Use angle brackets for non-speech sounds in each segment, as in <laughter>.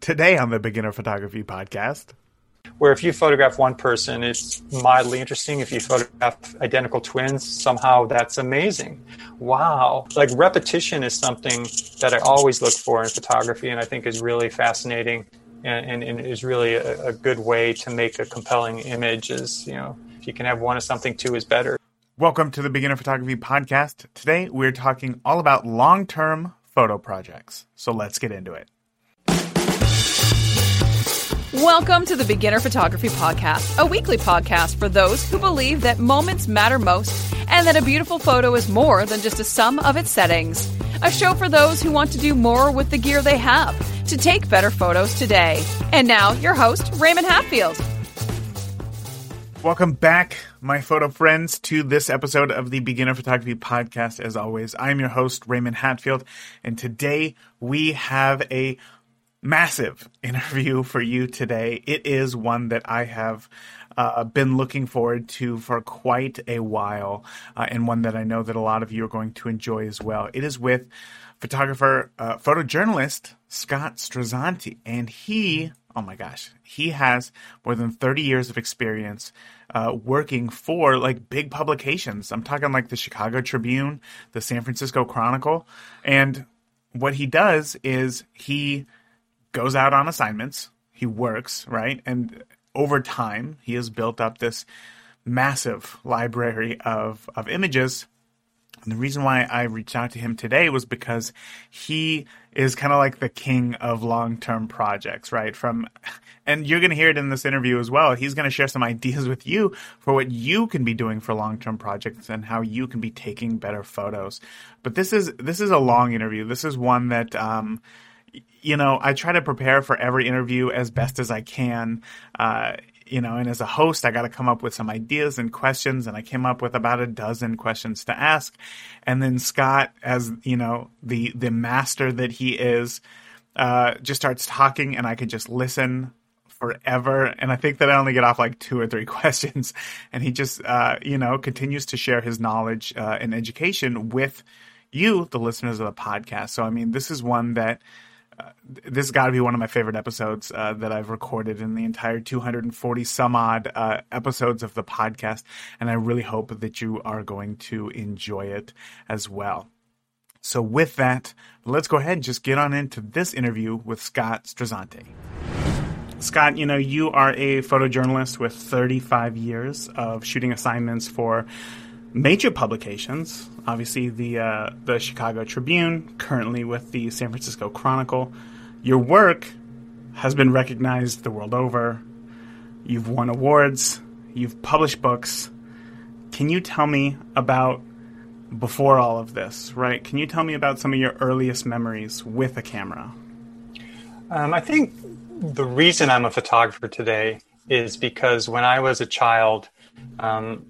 Today on the Beginner Photography Podcast. Where if you photograph one person, it's mildly interesting. If you photograph identical twins, somehow that's amazing. Wow. Like repetition is something that I always look for in photography and I think is really fascinating and, and, and is really a, a good way to make a compelling image is, you know, if you can have one of something, two is better. Welcome to the Beginner Photography Podcast. Today we're talking all about long term photo projects. So let's get into it. Welcome to the Beginner Photography Podcast, a weekly podcast for those who believe that moments matter most and that a beautiful photo is more than just a sum of its settings. A show for those who want to do more with the gear they have to take better photos today. And now, your host, Raymond Hatfield. Welcome back, my photo friends, to this episode of the Beginner Photography Podcast. As always, I'm your host, Raymond Hatfield, and today we have a massive interview for you today. It is one that I have uh, been looking forward to for quite a while, uh, and one that I know that a lot of you are going to enjoy as well. It is with photographer, uh, photojournalist Scott Strazzante, and he, oh my gosh, he has more than 30 years of experience uh, working for like big publications. I'm talking like the Chicago Tribune, the San Francisco Chronicle, and what he does is he goes out on assignments. He works, right? And over time, he has built up this massive library of, of images. And the reason why I reached out to him today was because he is kind of like the king of long-term projects, right? From and you're going to hear it in this interview as well. He's going to share some ideas with you for what you can be doing for long-term projects and how you can be taking better photos. But this is this is a long interview. This is one that um, you know, I try to prepare for every interview as best as I can. Uh, you know, and as a host, I got to come up with some ideas and questions, and I came up with about a dozen questions to ask. And then Scott, as you know, the the master that he is, uh, just starts talking, and I could just listen forever. And I think that I only get off like two or three <laughs> questions, and he just, uh, you know, continues to share his knowledge uh, and education with you, the listeners of the podcast. So, I mean, this is one that this has got to be one of my favorite episodes uh, that I've recorded in the entire 240 some odd uh, episodes of the podcast, and I really hope that you are going to enjoy it as well. So, with that, let's go ahead and just get on into this interview with Scott Strazzante. Scott, you know, you are a photojournalist with 35 years of shooting assignments for major publications. Obviously, the uh, the Chicago Tribune, currently with the San Francisco Chronicle. Your work has been recognized the world over. You've won awards. You've published books. Can you tell me about before all of this? Right? Can you tell me about some of your earliest memories with a camera? Um, I think the reason I'm a photographer today is because when I was a child, um,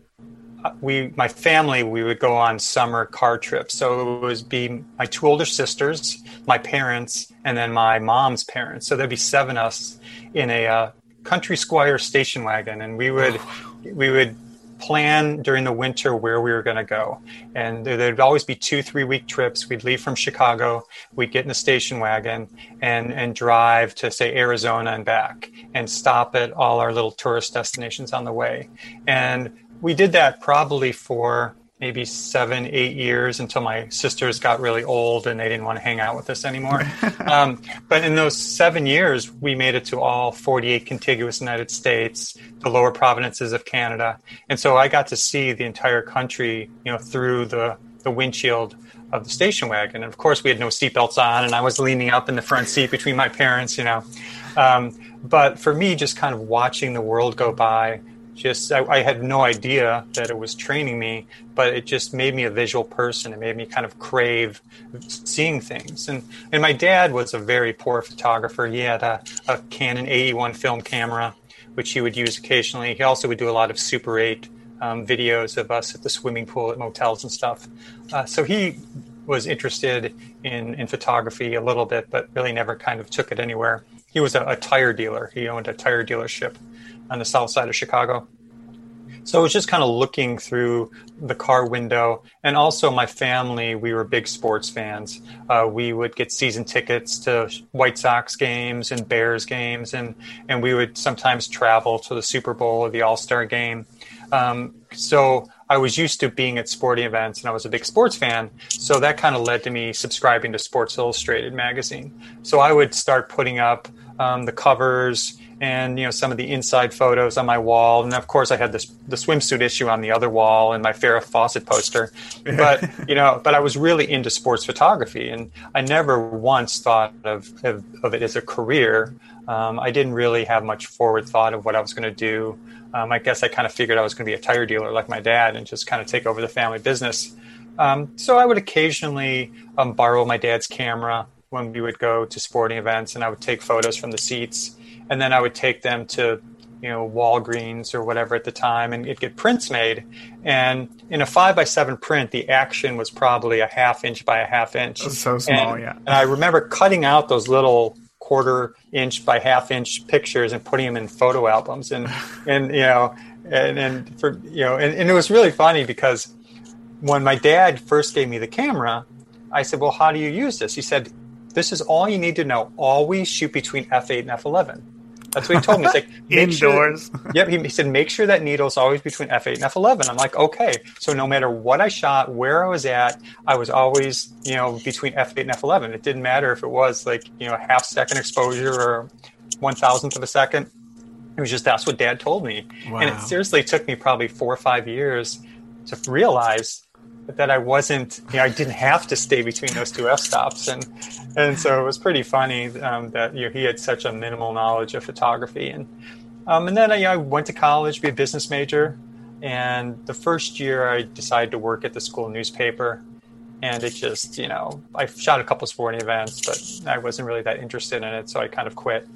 we my family we would go on summer car trips. So it would be my two older sisters my parents and then my mom's parents. So there'd be seven of us in a uh, country squire station wagon and we would we would plan during the winter where we were going to go. And there'd always be two three week trips. We'd leave from chicago we'd get in a station wagon and and drive to say arizona and back and stop at all our little tourist destinations on the way. And we did that probably for maybe seven, eight years until my sisters got really old and they didn't want to hang out with us anymore. <laughs> um, but in those seven years, we made it to all 48 contiguous United States, the lower provinces of Canada. And so I got to see the entire country, you know, through the, the windshield of the station wagon. And of course, we had no seatbelts on, and I was leaning up in the front seat between my parents, you know. Um, but for me, just kind of watching the world go by, just I, I, had no idea that it was training me but it just made me a visual person. It made me kind of crave seeing things. And and my dad was a very poor photographer. He had a, a canon AE1 film camera which he would use occasionally. He also would do a lot of super 8 um, videos of us at the swimming pool at motels and stuff. Uh, so he was interested in in photography a little bit but really never kind of took it anywhere. He was a, a tire dealer. He owned a tire dealership on the south side of Chicago. So I was just kind of looking through the car window, and also my family. We were big sports fans. Uh, we would get season tickets to White Sox games and Bears games, and and we would sometimes travel to the Super Bowl or the All Star game. Um, so I was used to being at sporting events, and I was a big sports fan. So that kind of led to me subscribing to Sports Illustrated magazine. So I would start putting up um, the covers and you know some of the inside photos on my wall. And of course i had this the swimsuit issue on the other wall and my farrah fawcett poster. But <laughs> you know but i was really into sports photography and i never once thought of of, of it as a career. Um, i didn't really have much forward thought of what i was going to do. Um, i guess i kind of figured i was going to be a tire dealer like my dad and just kind of take over the family business. Um, so i would occasionally um, borrow my dad's camera when we would go to sporting events and i would take photos from the seats and then I would take them to you know Walgreens or whatever at the time, and get prints made. And in a five by seven print, the action was probably a half inch by a half inch. So small, and, yeah. And I remember cutting out those little quarter inch by half inch pictures and putting them in photo albums, and <laughs> and you know, and and for you know, and, and it was really funny because when my dad first gave me the camera, I said, "Well, how do you use this?" He said, "This is all you need to know. Always shoot between f8 and f11." That's what he told me. He's like <laughs> indoors. Sure, yep. He, he, said make sure that needle is always between f8 and f11. I'm like, okay. So no matter what I shot, where I was at, I was always you know between f8 and f11. It didn't matter if it was like you know half second exposure or one thousandth of a second. It was just that's what Dad told me, wow. and it seriously took me probably four or five years to realize that I wasn't, you know, I didn't have to stay between those two f stops, and and so it was pretty funny um, that you know, he had such a minimal knowledge of photography, and um, and then I, you know, I went to college, be a business major, and the first year I decided to work at the school newspaper, and it just, you know, I shot a couple sporting events, but I wasn't really that interested in it, so I kind of quit,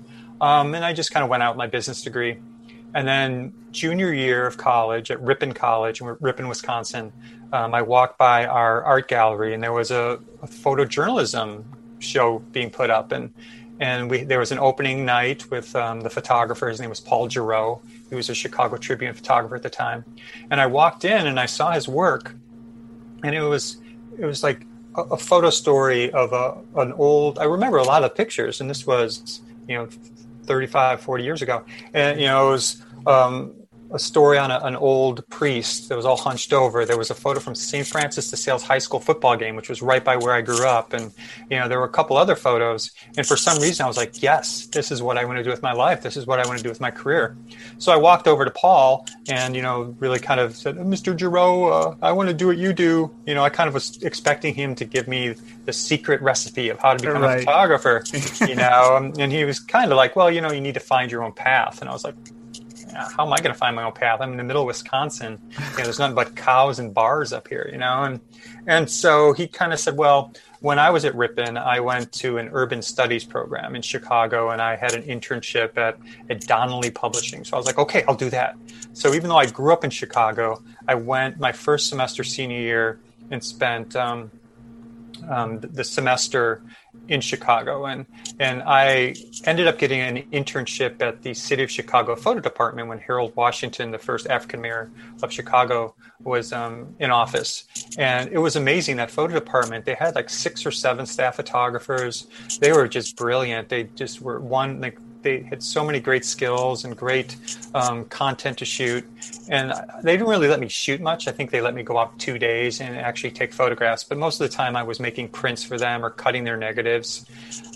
um, and I just kind of went out with my business degree. And then junior year of college at Ripon College in Ripon, Wisconsin, um, I walked by our art gallery and there was a, a photojournalism show being put up, and and we there was an opening night with um, the photographer. His name was Paul Giroux. He was a Chicago Tribune photographer at the time, and I walked in and I saw his work, and it was it was like a, a photo story of a an old. I remember a lot of pictures, and this was you know 35, 40 years ago, and you know it was. Um, a story on a, an old priest that was all hunched over. There was a photo from St. Francis de Sales high school football game, which was right by where I grew up. And, you know, there were a couple other photos. And for some reason, I was like, yes, this is what I want to do with my life. This is what I want to do with my career. So I walked over to Paul and, you know, really kind of said, Mr. Giroux, uh, I want to do what you do. You know, I kind of was expecting him to give me the secret recipe of how to become right. a photographer, <laughs> you know, and he was kind of like, well, you know, you need to find your own path. And I was like, how am I going to find my own path? I'm in the middle of Wisconsin. You know, there's nothing but cows and bars up here, you know. And and so he kind of said, well, when I was at Ripon, I went to an urban studies program in Chicago, and I had an internship at at Donnelly Publishing. So I was like, okay, I'll do that. So even though I grew up in Chicago, I went my first semester senior year and spent um, um, the semester in Chicago, and and I ended up getting an internship at the City of Chicago Photo Department when Harold Washington, the first African mayor of Chicago, was um, in office, and it was amazing that photo department. They had like six or seven staff photographers. They were just brilliant. They just were one like they had so many great skills and great um, content to shoot. And they didn't really let me shoot much. I think they let me go out two days and actually take photographs. But most of the time, I was making prints for them or cutting their negatives.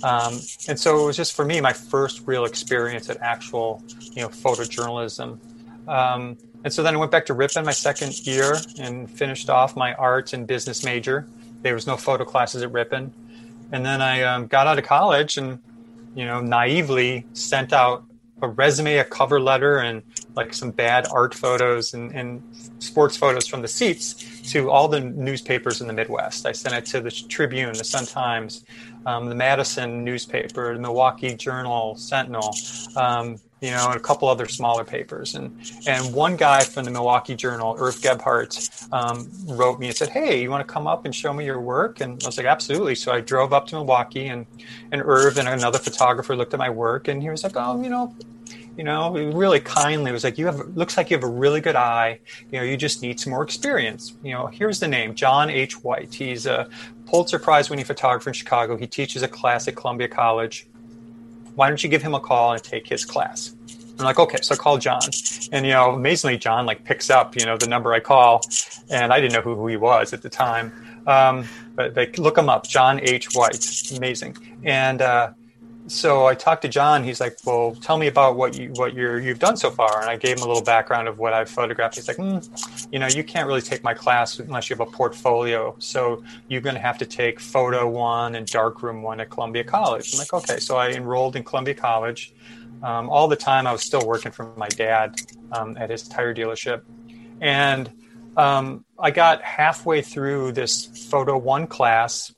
Um, and so it was just for me my first real experience at actual, you know, photojournalism. Um, and so then I went back to Ripon my second year and finished off my art and business major. There was no photo classes at Ripon. And then I um, got out of college and you know, naively sent out a resume, a cover letter, and like some bad art photos and, and, sports photos from the seats to all the newspapers in the Midwest. I sent it to the Tribune, the Sun Times, um, the Madison newspaper, the Milwaukee Journal, Sentinel, um, you know, and a couple other smaller papers. And and one guy from the Milwaukee Journal, Irv Gebhardt, um, wrote me and said, "Hey, you want to come up and show me your work?" And I was like, "Absolutely." So I drove up to Milwaukee, and and Irv and another photographer looked at my work, and he was like, "Oh, you know." you know, really kindly was like, you have, looks like you have a really good eye. You know, you just need some more experience. You know, here's the name, John H. White. He's a Pulitzer Prize winning photographer in Chicago. He teaches a class at Columbia College. Why don't you give him a call and take his class? I'm like, okay, so call John, and you know, amazingly, John like picks up, you know, the number I call, and I didn't know who, who he was at the time, um, but they look him up, John H. White, amazing, and uh, so I talked to John. He's like, "Well, tell me about what you what you're you've done so far." And I gave him a little background of what I've photographed. He's like, mm, "You know, you can't really take my class unless you have a portfolio. So you're going to have to take photo one and darkroom one at Columbia College." I'm like, "Okay." So I enrolled in Columbia College. Um, all the time, I was still working for my dad um, at his tire dealership, and um, I got halfway through this photo one class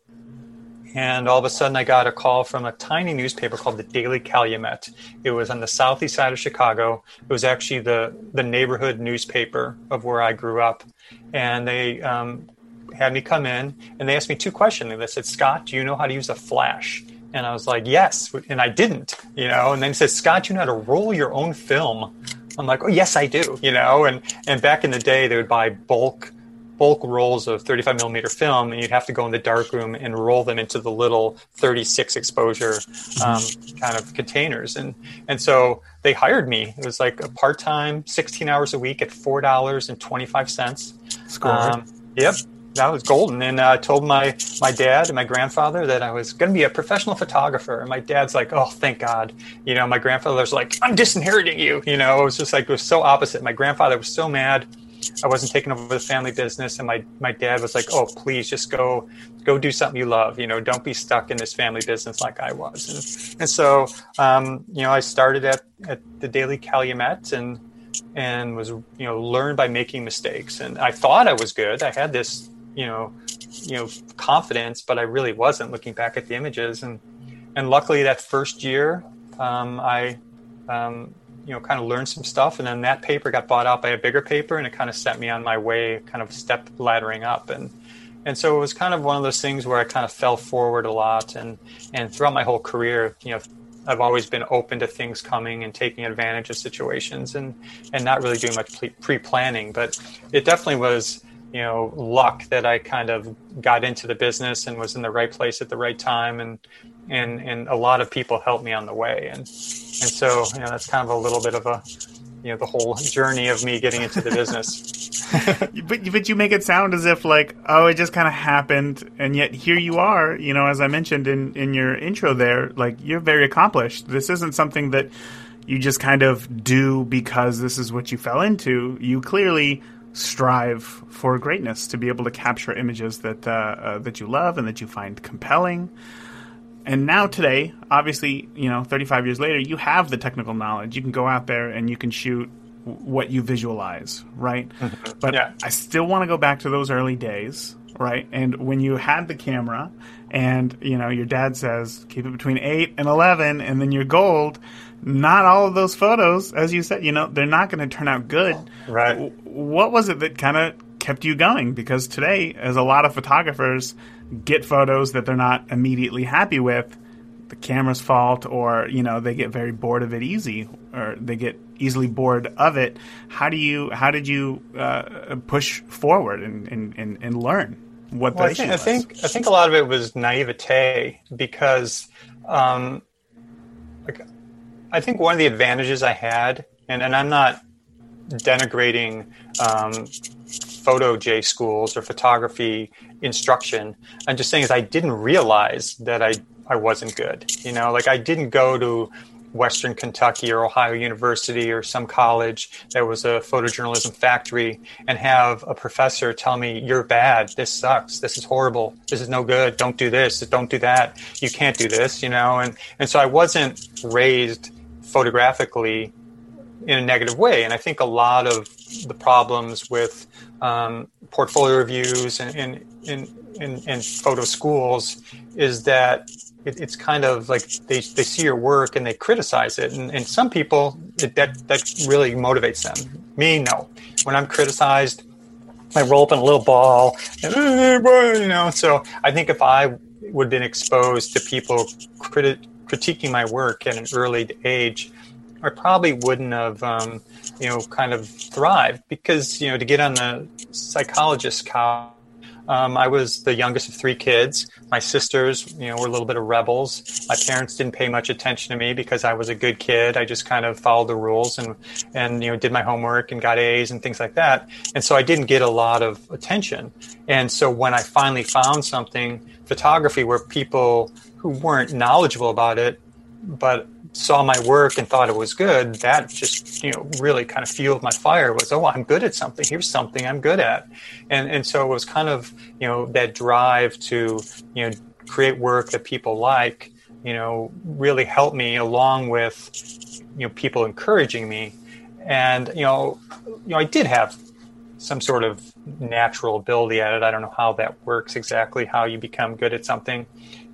and all of a sudden I got a call from a tiny newspaper called the Daily Calumet. It was on the southeast side of Chicago. It was actually the the neighborhood newspaper of where I grew up, and they um, had me come in and they asked me two questions. They said, "Scott, do you know how to use a flash?" And I was like, "Yes," and I didn't, you know. And then said, "Scott, you know how to roll your own film?" I'm like, "Oh, yes, I do," you know. And and back in the day, they would buy bulk bulk rolls of 35 millimeter film, and you'd have to go in the darkroom and roll them into the little 36 exposure um, kind of containers. And and so they hired me. It was like a part time, 16 hours a week at four dollars and 25 cents. Um, yep. That was golden, and I uh, told my my dad and my grandfather that I was going to be a professional photographer. And my dad's like, "Oh, thank God!" You know, my grandfather's like, "I'm disinheriting you." You know, it was just like it was so opposite. My grandfather was so mad I wasn't taking over the family business, and my my dad was like, "Oh, please, just go go do something you love. You know, don't be stuck in this family business like I was." And, and so, um, you know, I started at at the Daily Calumet and and was you know learned by making mistakes. And I thought I was good. I had this you know you know confidence, but I really wasn't. Looking back at the images, and and luckily that first year, um, I um, you know kind of learned some stuff and then that paper got bought out by a bigger paper and it kind of set me on my way kind of step laddering up. And and so it was kind of one of those things where I kind of fell forward a lot and and throughout my whole career you know I've always been open to things coming and taking advantage of situations and and not really doing much pre-planning. But it definitely was you know luck that I kind of got into the business and was in the right place at the right time. And and and a lot of people helped me on the way. And and so you know that's kind of a little bit of a you know the whole journey of me getting into the business. <laughs> <laughs> But but you make it sound as if like oh it just kind of happened and yet here you are you know as i mentioned in in your intro there like you're very accomplished. This isn't something that you just kind of do because this is what you fell into. You clearly strive for greatness to be able to capture images that uh, uh, that you love and that you find compelling and now today, obviously, you know, 35 years later, you have the technical knowledge. You can go out there and you can shoot what you visualize, right? Mm-hmm. But yeah. I still want to go back to those early days, right? And when you had the camera and, you know, your dad says, keep it between 8 and 11 and then you're gold, not all of those photos, as you said, you know, they're not going to turn out good. Right. What was it that kind of kept you going? Because today, as a lot of photographers, get photos that they're not immediately happy with, the camera's fault, or you know they get very bored of it easy, or they get easily bored of it. How do you? How did you uh, push forward and, and, and, and learn what well, the I think. I think I think a lot of it was naivete because, um, like, I think one of the advantages I had, and, and I'm not denigrating um, photo J schools or photography instruction. I'm just saying is I didn't realize that I I wasn't good. You know, like I didn't go to Western Kentucky or Ohio University or some college that was a photojournalism factory and have a professor tell me, You're bad. This sucks. This is horrible. This is no good. Don't do this. Don't do that. You can't do this, you know? And, and so I wasn't raised photographically in a negative way. And I think a lot of the problems with um, portfolio reviews and in, in, in, in, photo schools is that it, it's kind of like they, they see your work and they criticize it. And, and some people, it, that, that really motivates them. Me, no. When I'm criticized, I roll up in a little ball, and, you know. So I think if I would have been exposed to people criti- critiquing my work at an early age, I probably wouldn't have, um, you know, kind of thrived because, you know, to get on the psychologist couch, um, I was the youngest of three kids. My sisters, you know, were a little bit of rebels. My parents didn't pay much attention to me because I was a good kid. I just kind of followed the rules and, and, you know, did my homework and got A's and things like that. And so I didn't get a lot of attention. And so when I finally found something, photography, where people who weren't knowledgeable about it, but saw my work and thought it was good, that just you know really kind of fueled my fire. Was oh I'm good at something. Here's something I'm good at, and and so it was kind of you know that drive to you know create work that people like. You know really helped me along with you know people encouraging me, and you know you know I did have some sort of natural ability at it. I don't know how that works exactly, how you become good at something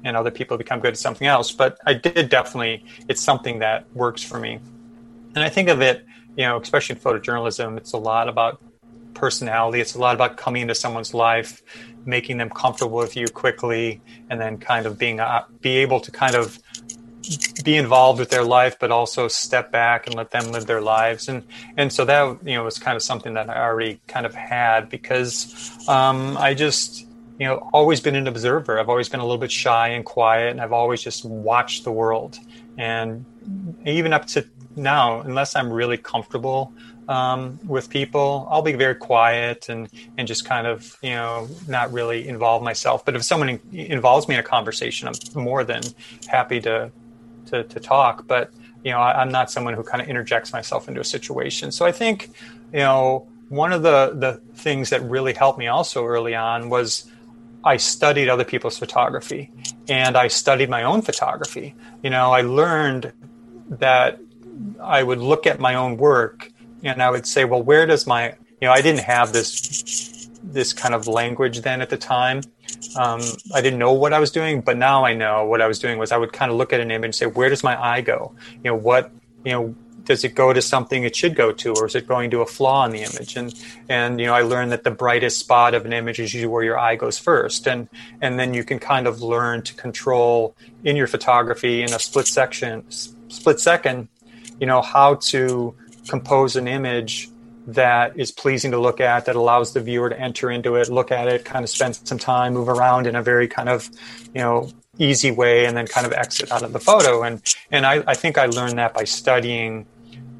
and other people become good at something else. But I did definitely, it's something that works for me. And I think of it, you know, especially in photojournalism, it's a lot about personality. It's a lot about coming into someone's life, making them comfortable with you quickly, and then kind of being uh, be able to kind of be involved with their life, but also step back and let them live their lives. And and so that you know was kind of something that I already kind of had because um, I just you know, always been an observer. I've always been a little bit shy and quiet, and I've always just watched the world. And even up to now, unless I'm really comfortable um, with people, I'll be very quiet and and just kind of you know not really involve myself. But if someone involves me in a conversation, I'm more than happy to to, to talk. But you know, I, I'm not someone who kind of interjects myself into a situation. So I think you know one of the the things that really helped me also early on was I studied other people's photography and I studied my own photography. You know, I learned that I would look at my own work and I would say, well, where does my, you know, I didn't have this, this kind of language then at the time. Um, I didn't know what I was doing, but now I know what I was doing was I would kind of look at an image and say, where does my eye go? You know, what, you know, does it go to something it should go to, or is it going to a flaw in the image? And and you know, I learned that the brightest spot of an image is usually where your eye goes first, and and then you can kind of learn to control in your photography in a split section, split second, you know, how to compose an image that is pleasing to look at, that allows the viewer to enter into it, look at it, kind of spend some time, move around in a very kind of, you know, easy way, and then kind of exit out of the photo. And and I, I think I learned that by studying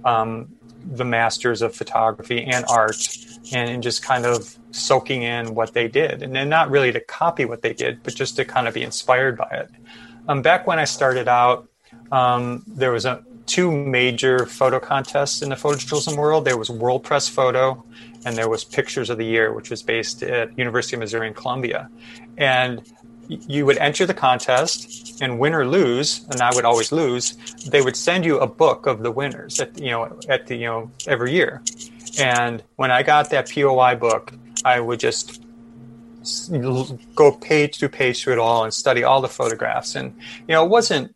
um, the masters of photography and art and, and, just kind of soaking in what they did. And then not really to copy what they did, but just to kind of be inspired by it. Um, back when I started out, um, there was a, two major photo contests in the photojournalism world. There was World Press Photo, and there was Pictures of the Year, which was based at University of Missouri in Columbia. And you would enter the contest and win or lose, and I would always lose. They would send you a book of the winners at you know at the you know every year. And when I got that POY book, I would just go page to page through it all and study all the photographs. And you know, it wasn't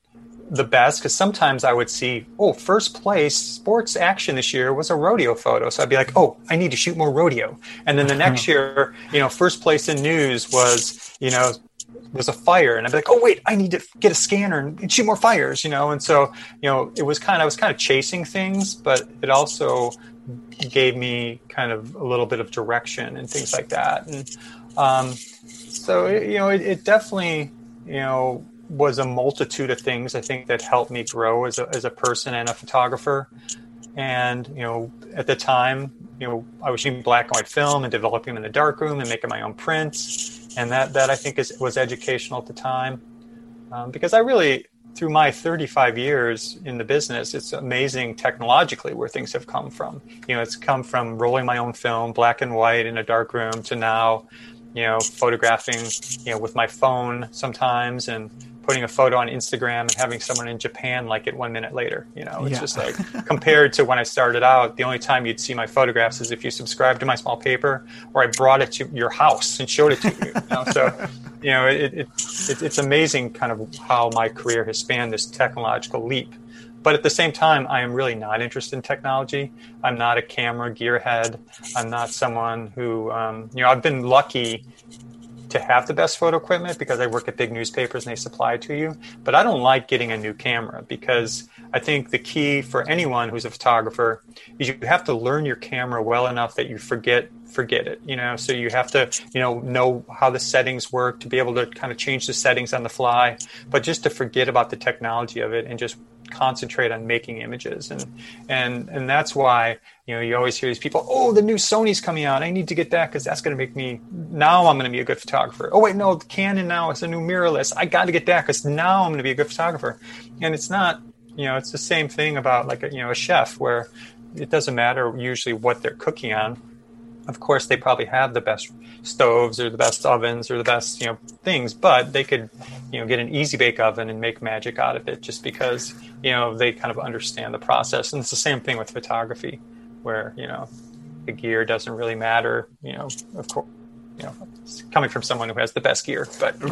the best because sometimes I would see, oh, first place sports action this year was a rodeo photo. So I'd be like, oh, I need to shoot more rodeo. And then the <laughs> next year, you know, first place in news was, you know, was a fire and I'd be like, oh wait, I need to get a scanner and shoot more fires, you know. And so, you know, it was kind of I was kind of chasing things, but it also gave me kind of a little bit of direction and things like that. And um, so, it, you know, it, it, definitely, you know, was a multitude of things I think that helped me grow as a as a person and a photographer. And you know, at the time, you know, I was shooting black and white film and developing them in the darkroom and making my own prints and that that I think is was educational at the time um, because I really through my 35 years in the business, it's amazing technologically where things have come from. You know, it's come from rolling my own film, black and white in a dark room, to now, you know, photographing, you know, with my phone sometimes and putting a photo on Instagram and having someone in Japan like it one minute later. You know, it's yeah. just like <laughs> compared to when I started out, the only time you'd see my photographs is if you subscribed to my small paper or I brought it to your house and showed it to you. you know? So, you know, it, it, it, it's amazing kind of how my career has spanned this technological leap. But at the same time, I am really not interested in technology. I'm not a camera gearhead. I'm not someone who, um, you know, I've been lucky to have the best photo equipment because I work at big newspapers and they supply it to you. But I don't like getting a new camera because I think the key for anyone who's a photographer is you have to learn your camera well enough that you forget forget it you know so you have to you know know how the settings work to be able to kind of change the settings on the fly but just to forget about the technology of it and just concentrate on making images. And and and that's why you know you always hear these people oh the new sony's coming out. I need to get that because that's going to make me now i'm going to be a good photographer. Oh wait no canon now is a new mirrorless. I got to get that because now i'm going to be a good photographer. And it's not you know it's the same thing about like a, you know a chef where it doesn't matter usually what they're cooking on of course they probably have the best stoves or the best ovens or the best you know things but they could you know get an easy bake oven and make magic out of it just because you know they kind of understand the process. And it's the same thing with photography where you know the gear doesn't really matter you know of course you know, coming from someone who has the best gear. But <laughs>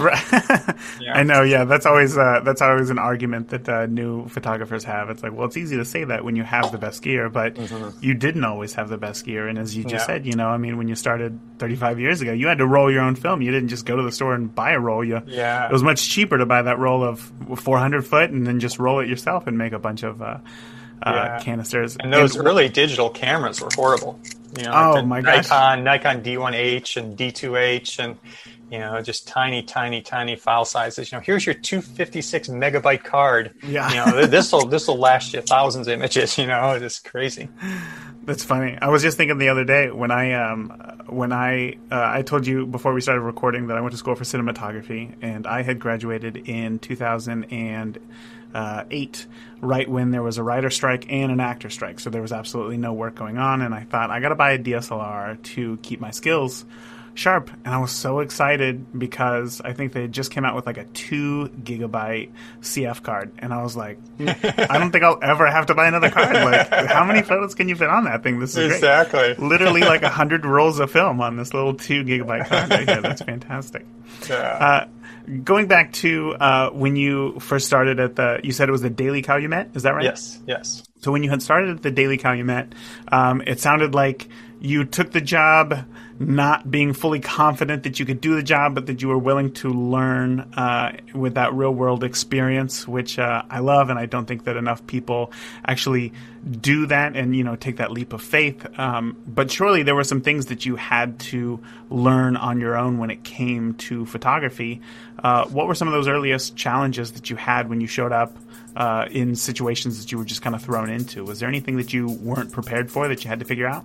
yeah. I know, yeah, that's always uh, that's always an argument that uh, new photographers have. It's like, well, it's easy to say that when you have the best gear, but mm-hmm. you didn't always have the best gear. And as you just yeah. said, you know, I mean, when you started 35 years ago, you had to roll your own film. You didn't just go to the store and buy a roll. You, yeah, it was much cheaper to buy that roll of 400 foot and then just roll it yourself and make a bunch of. Uh, uh, yeah. canisters. And those and, early digital cameras were horrible. You know, oh like my gosh. Nikon, Nikon D1H and D2H and you know, just tiny, tiny, tiny file sizes. You know, here's your 256 megabyte card. Yeah. You know, this will this will last you thousands of images. You know, it's crazy. That's funny. I was just thinking the other day when I um when I uh, I told you before we started recording that I went to school for cinematography and I had graduated in 2000 and uh, eight, right when there was a writer strike and an actor strike. So there was absolutely no work going on, and I thought I got to buy a DSLR to keep my skills sharp. And I was so excited because I think they just came out with like a two gigabyte CF card, and I was like, I don't think I'll ever have to buy another card. Like, how many photos can you fit on that thing? This is exactly great. literally like a hundred rolls of film on this little two gigabyte card right here. That's fantastic. Yeah. Uh, going back to uh, when you first started at the, you said it was the Daily Calumet. Is that right? Yes. Yes. So when you had started at the Daily Calumet, um, it sounded like you took the job not being fully confident that you could do the job, but that you were willing to learn uh, with that real world experience, which uh, I love, and I don't think that enough people actually do that and you know take that leap of faith. Um, but surely there were some things that you had to learn on your own when it came to photography. Uh, what were some of those earliest challenges that you had when you showed up? Uh, in situations that you were just kind of thrown into, was there anything that you weren't prepared for that you had to figure out?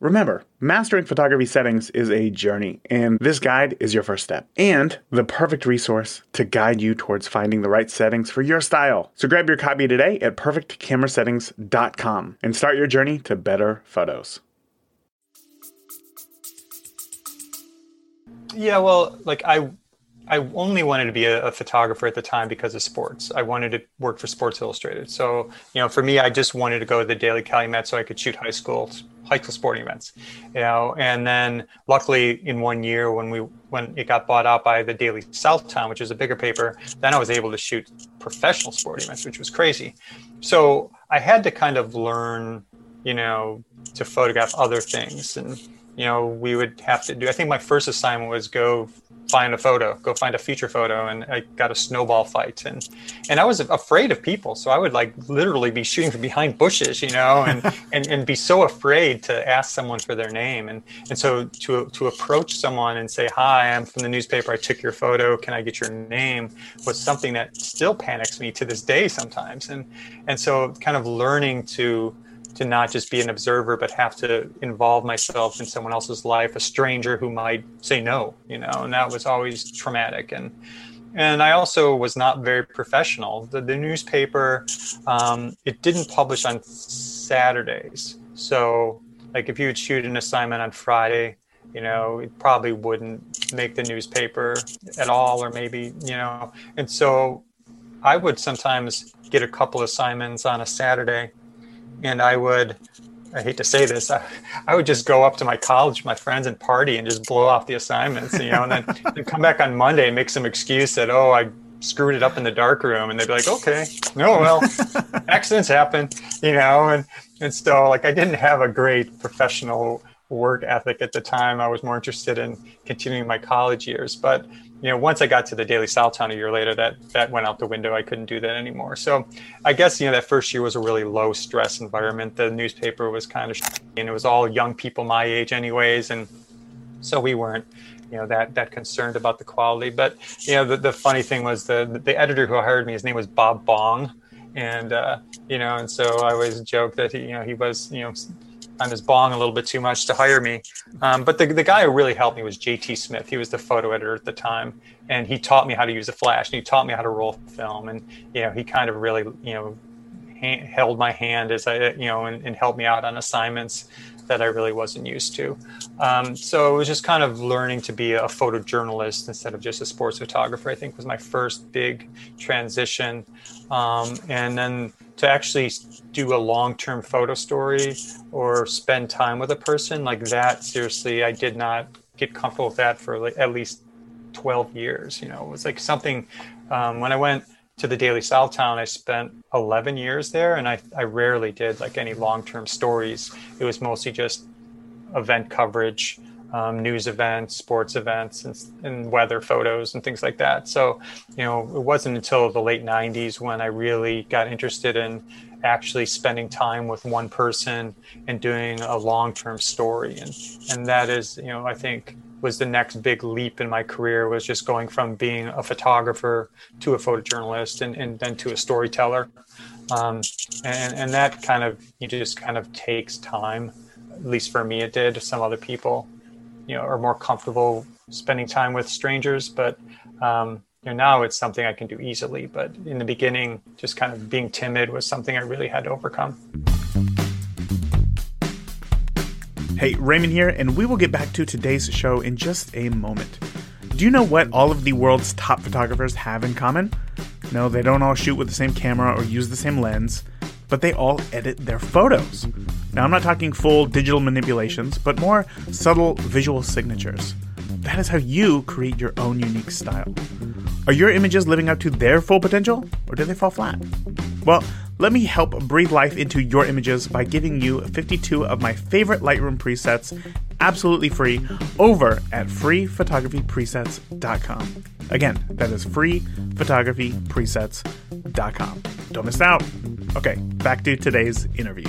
Remember, mastering photography settings is a journey, and this guide is your first step and the perfect resource to guide you towards finding the right settings for your style. So grab your copy today at perfectcamerasettings.com and start your journey to better photos. Yeah, well, like I I only wanted to be a, a, photographer at the time because of sports. I wanted to work for Sports Illustrated. So, you know, for me, I just wanted to go to the Daily Calumet so I could shoot high school high school sporting events. You know, and then luckily in one year when we when it got bought out by the Daily Southtown, which is a bigger paper, then I was able to shoot professional sporting events, which was crazy. So I had to kind of learn, you know, to photograph other things and you know, we would have to do. I think my first assignment was go find a photo, go find a feature photo, and I got a snowball fight, and and I was afraid of people, so I would like literally be shooting from behind bushes, you know, and <laughs> and, and be so afraid to ask someone for their name, and and so to to approach someone and say, "Hi, I'm from the newspaper. I took your photo. Can I get your name?" was something that still panics me to this day sometimes, and and so kind of learning to to not just be an observer, but have to involve myself in someone else's life, a stranger who might say no, you know, and that was always traumatic. And, and I also was not very professional. The, the newspaper, um, it didn't publish on Saturdays. So, like if you would shoot an assignment on Friday, you know, it probably wouldn't make the newspaper at all, or maybe, you know. And so I would sometimes get a couple assignments on a Saturday, and I would I hate to say this, I, I, would just go up to my college, my friends, and party and just blow off the assignments, you know, and then, <laughs> then come back on Monday and make some excuse that, oh, I screwed it up in the dark room. And they'd be like, okay, no, well, <laughs> accidents happen, you know, and, and so like I didn't have a great professional work ethic at the time. I was more interested in continuing my college years. But you know, once I got to the Daily Southtown a year later, that that went out the window. I couldn't do that anymore. So I guess you know that first year was a really low stress environment. The newspaper was kind of, and it was all young people my age, anyways, and so we weren't you know that that concerned about the quality. But you know, the, the funny thing was the the editor who hired me, his name was Bob Bong, and uh, you know, and so I always joke that he you know he was you know on his bong a little bit too much to hire me. Um, but the, the guy who really helped me was JT Smith. He was the photo editor at the time, and he taught me how to use a flash, and he taught me how to roll film, and you know he kind of really you know held my hand as I you know and, and, helped me out on assignments that I really wasn't used to. Um, so it was just kind of learning to be a photojournalist instead of just a sports photographer. I think was my first big transition, um, and then to actually do a long-term photo story or spend time with a person like that seriously i did not get comfortable with that for at least 12 years you know it was like something um, when i went to the daily southtown i spent 11 years there and i, I rarely did like any long-term stories it was mostly just event coverage um, news events, sports events, and, and, weather photos and things like that. So, you know, it wasn't until the late 90s when I really got interested in actually spending time with one person and doing a long term story. And, and that is, you know, I think was the next big leap in my career was just going from being a photographer to a photojournalist and, and then to a storyteller. Um, and, and that kind of, you just kind of takes time. At least for me, it did. Some other people you know are more comfortable spending time with strangers but um, you know now it's something i can do easily but in the beginning just kind of being timid was something i really had to overcome hey raymond here and we will get back to today's show in just a moment do you know what all of the world's top photographers have in common no they don't all shoot with the same camera or use the same lens but they all edit their photos now, I'm not talking full digital manipulations, but more subtle visual signatures. That is how you create your own unique style. Are your images living up to their full potential, or do they fall flat? Well, let me help breathe life into your images by giving you 52 of my favorite Lightroom presets absolutely free over at freephotographypresets.com. Again, that is freephotographypresets.com. Don't miss out. Okay, back to today's interview.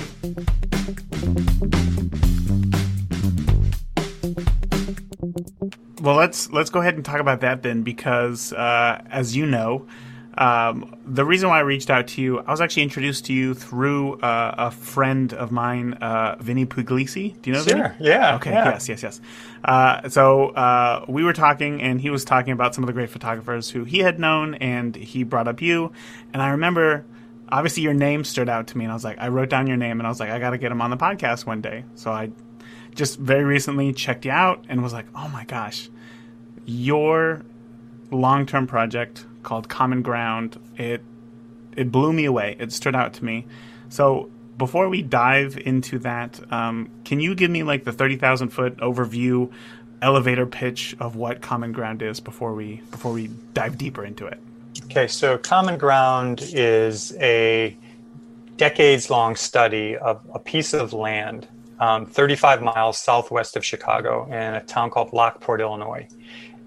Well, let's let's go ahead and talk about that then, because uh, as you know, um, the reason why I reached out to you, I was actually introduced to you through uh, a friend of mine, uh, Vinny Puglisi. Do you know sure. Vinny? Yeah. Okay. Yeah. Yes. Yes. Yes. Uh, so uh, we were talking, and he was talking about some of the great photographers who he had known, and he brought up you, and I remember obviously your name stood out to me and I was like I wrote down your name and I was like I got to get him on the podcast one day. So I just very recently checked you out and was like, "Oh my gosh. Your long-term project called Common Ground, it it blew me away. It stood out to me. So before we dive into that, um, can you give me like the 30,000 foot overview elevator pitch of what Common Ground is before we before we dive deeper into it? Okay, so Common Ground is a decades long study of a piece of land um, 35 miles southwest of Chicago in a town called Lockport, Illinois.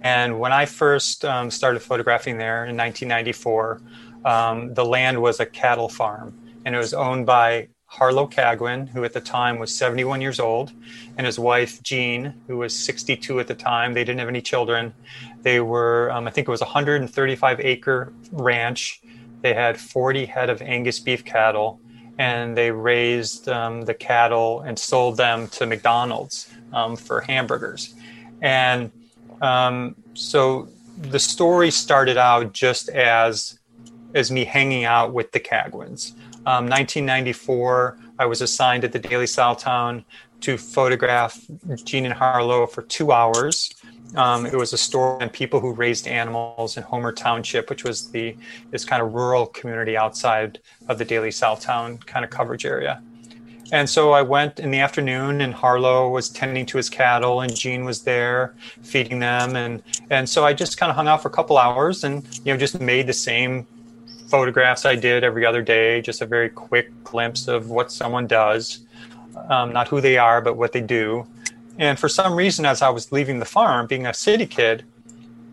And when I first um, started photographing there in 1994, um, the land was a cattle farm and it was owned by Harlow Cagwin, who at the time was 71 years old, and his wife Jean, who was 62 at the time. They didn't have any children. They were, um, I think it was a 135 acre ranch. They had 40 head of Angus beef cattle, and they raised um, the cattle and sold them to McDonald's um, for hamburgers. And um, so the story started out just as as me hanging out with the Cagwins. Um, 1994, I was assigned at the Daily Southtown to photograph Jean and Harlow for two hours. Um, it was a story on people who raised animals in Homer Township, which was the this kind of rural community outside of the Daily Southtown kind of coverage area. And so I went in the afternoon, and Harlow was tending to his cattle, and Jean was there feeding them, and and so I just kind of hung out for a couple hours, and you know just made the same photographs I did every other day, just a very quick glimpse of what someone does, um, not who they are, but what they do. And for some reason, as I was leaving the farm, being a city kid,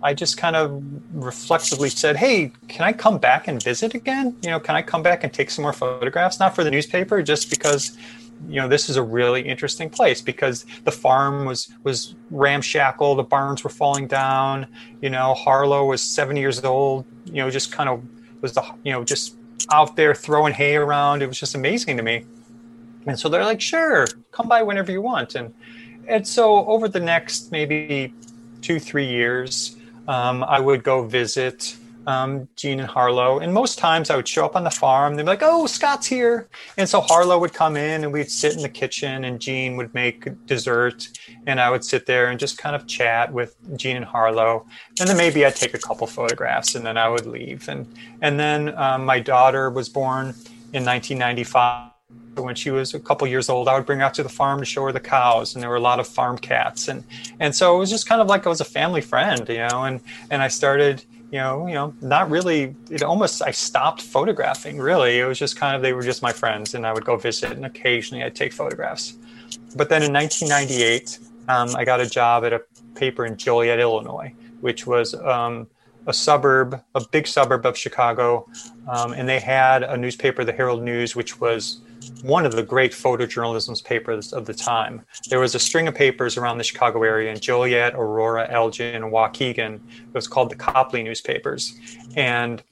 I just kind of reflexively said, Hey, can I come back and visit again? You know, can I come back and take some more photographs? Not for the newspaper, just because you know this is a really interesting place because the farm was was ramshackle the barns were falling down you know harlow was seven years old you know just kind of was the you know just out there throwing hay around it was just amazing to me and so they're like sure come by whenever you want and and so over the next maybe two three years um, I would go visit um, Jean and Harlow. And most times I would show up on the farm. They'd be like, oh, Scott's here. And so Harlow would come in and we'd sit in the kitchen and Jean would make dessert. And I would sit there and just kind of chat with Jean and Harlow. And then maybe I'd take a couple photographs and then I would leave. And, and then um, my daughter was born in 1995 when she was a couple years old, I would bring her out to the farm to show her the cows, and there were a lot of farm cats, and and so it was just kind of like I was a family friend, you know, and and I started, you know, you know, not really. It almost I stopped photographing. Really, it was just kind of they were just my friends, and I would go visit, and occasionally I'd take photographs. But then in 1998, um, I got a job at a paper in Joliet, Illinois, which was um, a suburb, a big suburb of Chicago, um, and they had a newspaper, the Herald News, which was one of the great photojournalism's papers of the time. There was a string of papers around the Chicago area in Joliet, Aurora, Elgin, and Waukegan. It was called the Copley newspapers. And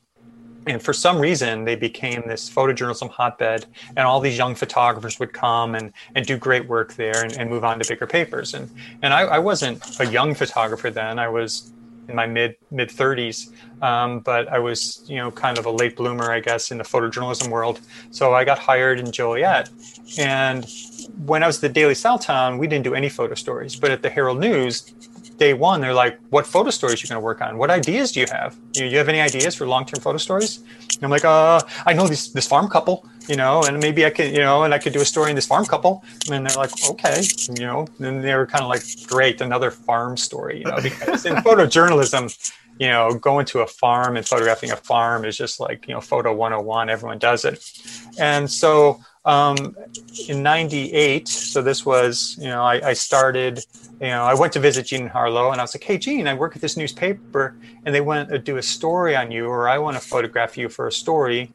and for some reason they became this photojournalism hotbed and all these young photographers would come and, and do great work there and, and move on to bigger papers and and I, I wasn't a young photographer then i was in my mid mid 30s um, but I was, you know, kind of a late bloomer, I guess, in the photojournalism world. So I got hired in Joliet. And when I was at the Daily Southtown, we didn't do any photo stories. But at the Herald News, day one, they're like, "What photo stories are you going to work on? What ideas do you have? You, you have any ideas for long-term photo stories?" And I'm like, "Uh, I know this this farm couple, you know, and maybe I can, you know, and I could do a story in this farm couple." And they're like, "Okay," you know, and they were kind of like, "Great, another farm story," you know, because in <laughs> photojournalism, you know, going to a farm and photographing a farm is just like, you know, photo 101, everyone does it. And so um, in 98, so this was, you know, I, I, started, you know, I went to visit Jean Harlow and I was like, hey, Jean I work at this newspaper and they want to do a story on you or I want to photograph you for a story.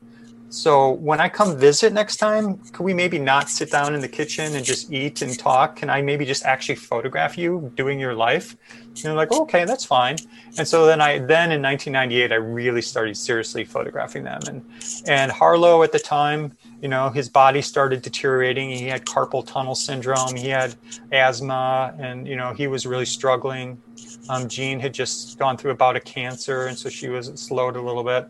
So when I come visit next time, could we maybe not sit down in the kitchen and just eat and talk? Can I maybe just actually photograph you doing your life? And they're like, okay, that's fine. And so then I then in 1998 I really started seriously photographing them. And and Harlow at the time, you know, his body started deteriorating. He had carpal tunnel syndrome. He had asthma, and you know he was really struggling. Um, Jean had just gone through about a cancer, and so she was slowed a little bit.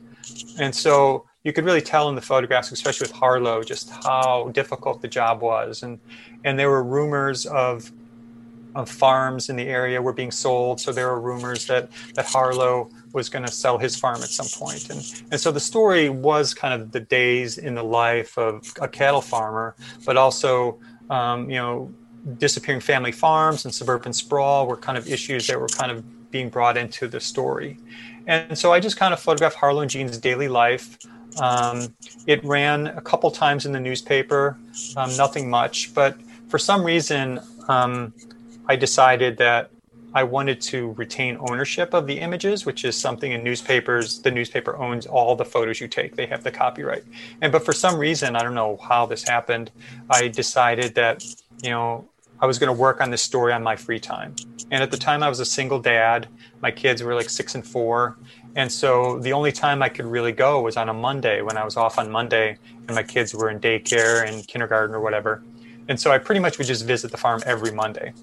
And so you could really tell in the photographs, especially with Harlow, just how difficult the job was. And and there were rumors of of farms in the area were being sold. So there were rumors that that Harlow was going to sell his farm at some point. And and so the story was kind of the days in the life of a cattle farmer, but also um, you know disappearing family farms and suburban sprawl were kind of issues that were kind of being brought into the story. And so I just kind of photographed Harlow and Jean's daily life. Um, it ran a couple times in the newspaper, um, nothing much, but for some reason, um, I decided that I wanted to retain ownership of the images, which is something in newspapers. The newspaper owns all the photos you take; they have the copyright. And but for some reason, I don't know how this happened. I decided that you know I was going to work on this story on my free time. And at the time, I was a single dad. My kids were like six and four, and so the only time I could really go was on a Monday when I was off on Monday and my kids were in daycare and kindergarten or whatever. And so I pretty much would just visit the farm every Monday.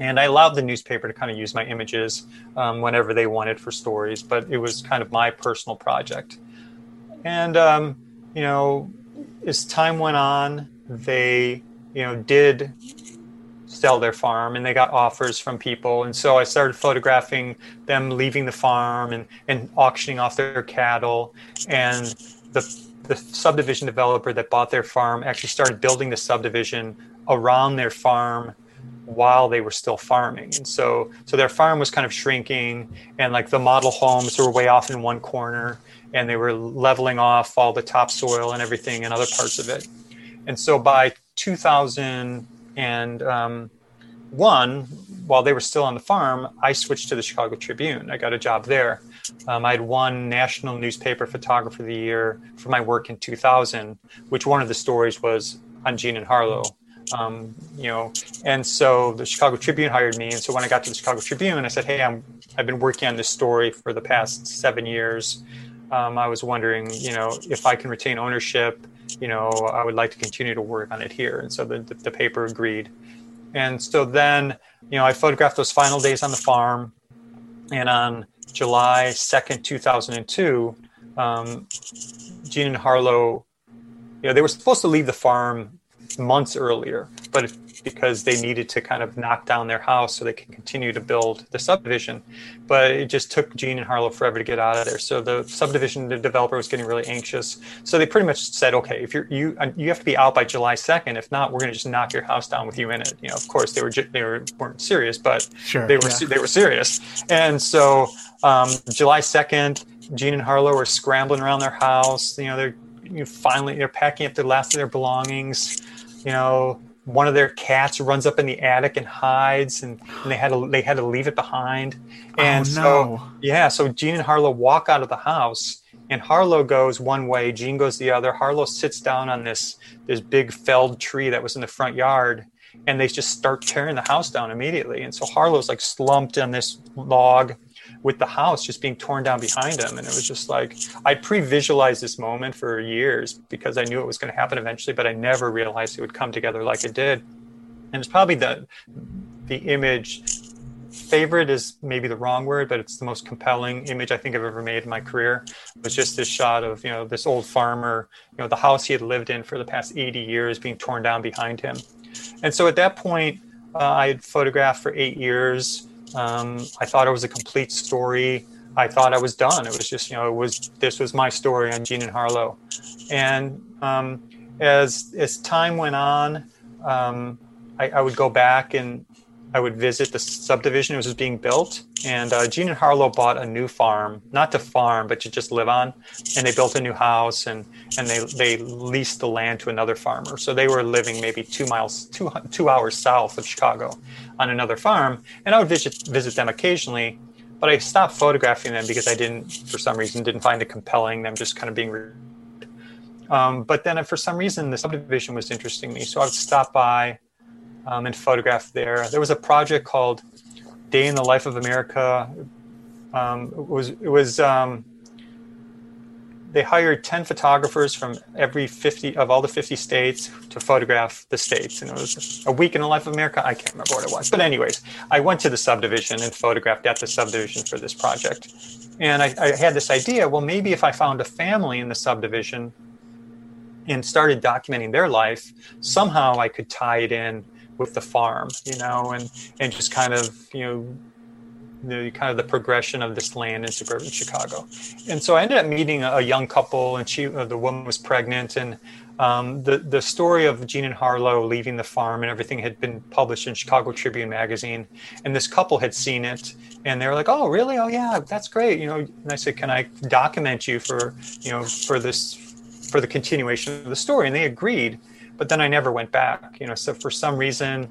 and I allowed the newspaper to kind of use my images um, whenever they wanted for stories, but it was kind of my personal project. And um, you know, as time went on, they you know did sell their farm and they got offers from people. And so i started photographing them leaving the farm and, and auctioning off their cattle. And the, the subdivision developer that bought their farm actually started building the subdivision around their farm while they were still farming. And so so their farm was kind of shrinking and like the model homes were way off in one corner and they were leveling off all the topsoil and everything in other parts of it. And so by 2000 and um, one while they were still on the farm i switched to the chicago tribune i got a job there um, i had won national newspaper photographer of the year for my work in 2000 which one of the stories was on jean and harlow um, you know, and so the Chicago Tribune hired me. And so when I got to the Chicago Tribune, I said, "Hey, I'm I've been working on this story for the past seven years. Um, I was wondering, you know, if I can retain ownership, you know, I would like to continue to work on it here." And so the, the, the paper agreed. And so then, you know, I photographed those final days on the farm, and on July second, two thousand and two, um, Jean and Harlow, you know, they were supposed to leave the farm months earlier, but because they needed to kind of knock down their house so they can continue to build the subdivision. But it just took Jean and Harlow forever to get out of there. So the subdivision the developer was getting really anxious. So they pretty much said, okay, if you're you you have to be out by July 2nd. If not, we're going to just knock your house down with you in it. You know, of course they were they were weren't serious, but sure, they were yeah. they were serious. And so um, July 2nd, Jean and Harlow were scrambling around their house. You know, they're you know, finally they're packing up the last of their belongings you know, one of their cats runs up in the attic and hides, and, and they had to they had to leave it behind. Oh, and oh, no. so yeah, so Jean and Harlow walk out of the house, and Harlow goes one way, Jean goes the other. Harlow sits down on this this big felled tree that was in the front yard, and they just start tearing the house down immediately. And so Harlow's like slumped on this log with the house just being torn down behind him. And it was just like, I pre visualized this moment for years because I knew it was going to happen eventually, but I never realized it would come together like it did. And it's probably the, the image favorite is maybe the wrong word, but it's the most compelling image I think I've ever made in my career. It was just this shot of, you know, this old farmer, you know, the house he had lived in for the past 80 years being torn down behind him. And so at that point, uh, I had photographed for eight years. Um, I thought it was a complete story. I thought I was done. It was just, you know, it was this was my story on Jean and Harlow. And um, as as time went on, um, I, I, would go back and I would visit the subdivision that was being built. And uh, Jean and Harlow bought a new farm, not to farm, but to just live on. And they built a new house and, and they, they leased the land to another farmer. So they were living maybe two miles, two, two hours south of Chicago on another farm. And I would visit, visit them occasionally. But I stopped photographing them because I didn't, for some reason, didn't find it compelling, them just kind of being um, but then for some reason, the subdivision was interesting me. So I would stop by um, and photographed there. There was a project called Day in the Life of America. Um, it was it was um, they hired 10 photographers from every 50 of all the 50 states to photograph the states. And it was a week in the life of america. I can't remember what it was. But anyways i went to the subdivision and photographed at the subdivision for this project. And I, I had this idea well maybe if i found a family in the subdivision and started documenting their life somehow i could tie it in with the farm, you know, and and just kind of you know the kind of the progression of this land in suburban Chicago. And so I ended up meeting a, young couple, and she uh, the woman was pregnant, and um, the the story of Jean and Harlow leaving the farm and everything had been published in Chicago Tribune magazine, and this couple had seen it, and they were like, "Oh, really? Oh, yeah, that's great." You know, and I said, "Can I document you for you know for this for the continuation of the story?" And they agreed but then I never went back. You know, so for some reason,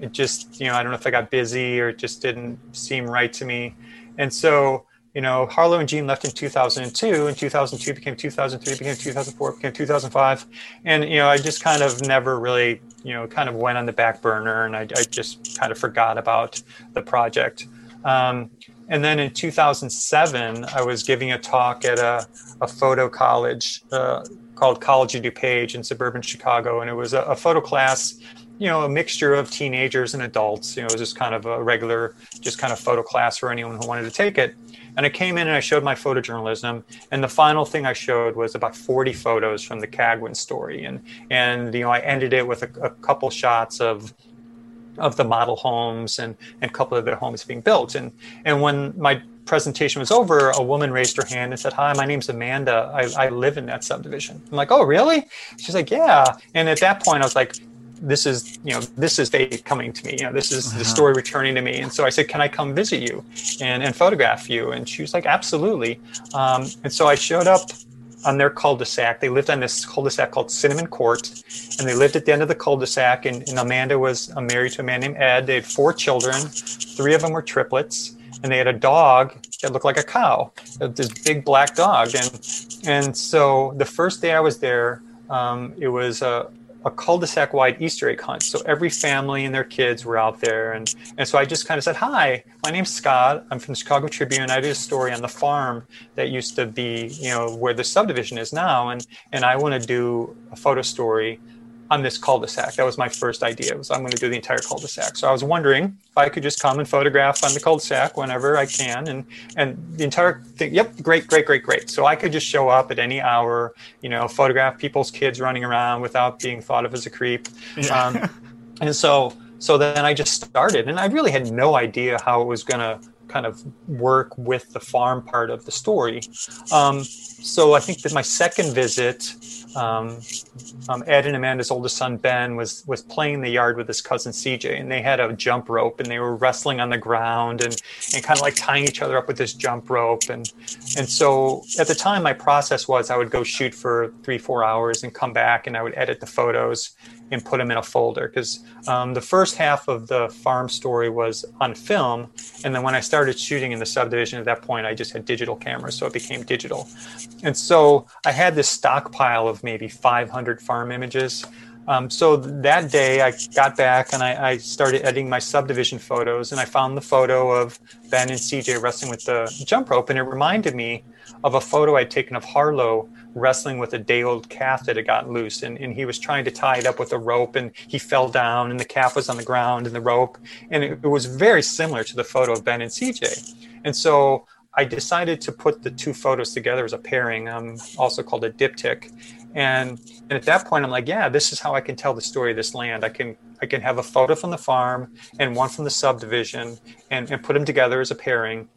it just you know I don't know if I got busy or it just didn't seem right to me, and so you know Harlow and Jean left in 2002, and 2002 became 2003, became 2004, became 2005, and you know I just kind of never really you know kind of went on the back burner, and I, I just kind of forgot about the project. Um, and then in 2007, I was giving a talk at a, a photo college uh, called College of DuPage in suburban Chicago. And it was a, a photo class you know, a mixture of teenagers and adults. You know, it was just kind of a regular, just kind of photo class for anyone who wanted to take it. And I came in and I showed my photojournalism. And the final thing I showed was about 40 photos from the Cagwin story. And, and you know, I ended it with a, a couple shots of of the model homes and, and a couple of their homes being built. And, and when my presentation was over, a woman raised her hand and said, Hi, my name's Amanda. I, I live in that subdivision. I'm like, Oh, really? She's like, Yeah. And at that point, I was like, this is you know this is fate coming to me you know this is uh-huh. the story returning to me. And so i said can i come visit you and, and photograph you? And she was like absolutely. Um, and so i showed up on their cul-de-sac. They lived on this cul-de-sac called cinnamon court and they lived at the end of the cul-de-sac and, and amanda was uh, married to a man named ed. They had four children. Three of them were triplets and they had a dog that looked like a cow this big black dog. And and so the first day i was there um, it was a, a cul-de-sac wide Easter egg hunt. So every family and their kids were out there. And, and so I just kind of said, Hi, my name's Scott. I'm from the Chicago Tribune. I did a story on the farm that used to be, you know, where the subdivision is now. And, and I want to do a photo story on this cul-de-sac. That was my first idea. Was I'm going to do the entire cul-de-sac. So I was wondering if I could just come and photograph on the cul-de-sac whenever I can, and and the entire thing. Yep, great, great, great, great. So I could just show up at any hour, you know, photograph people's kids running around without being thought of as a creep. Yeah. Um, and so so then I just started, and I really had no idea how it was going to kind of work with the farm part of the story. Um, so I think that my second visit um, um, Ed and Amanda's oldest son Ben was was playing in the yard with his cousin CJ, and they had a jump rope, and they were wrestling on the ground and and kind of like tying each other up with this jump rope, and and so at the time, my process was I would go shoot for three four hours and come back, and I would edit the photos and put them in a folder because um, the first half of the farm story was on film and then when i started shooting in the subdivision at that point i just had digital cameras so it became digital. And so i had this stockpile of maybe 500 farm images. Um, so that day i got back and I, I, started editing my subdivision photos and i found the photo of ben and cj wrestling with the jump rope and it reminded me of a photo i'd taken of harlow wrestling with a day old calf that had gotten loose and, and he was trying to tie it up with a rope and he fell down and the calf was on the ground and the rope. And it, it was very similar to the photo of ben and cj and so i decided to put the two photos together as a pairing um, also called a diptych and and at that point i'm like yeah this is how i can tell the story of this land i can i can have a photo from the farm and one from the subdivision and, and put them together as a pairing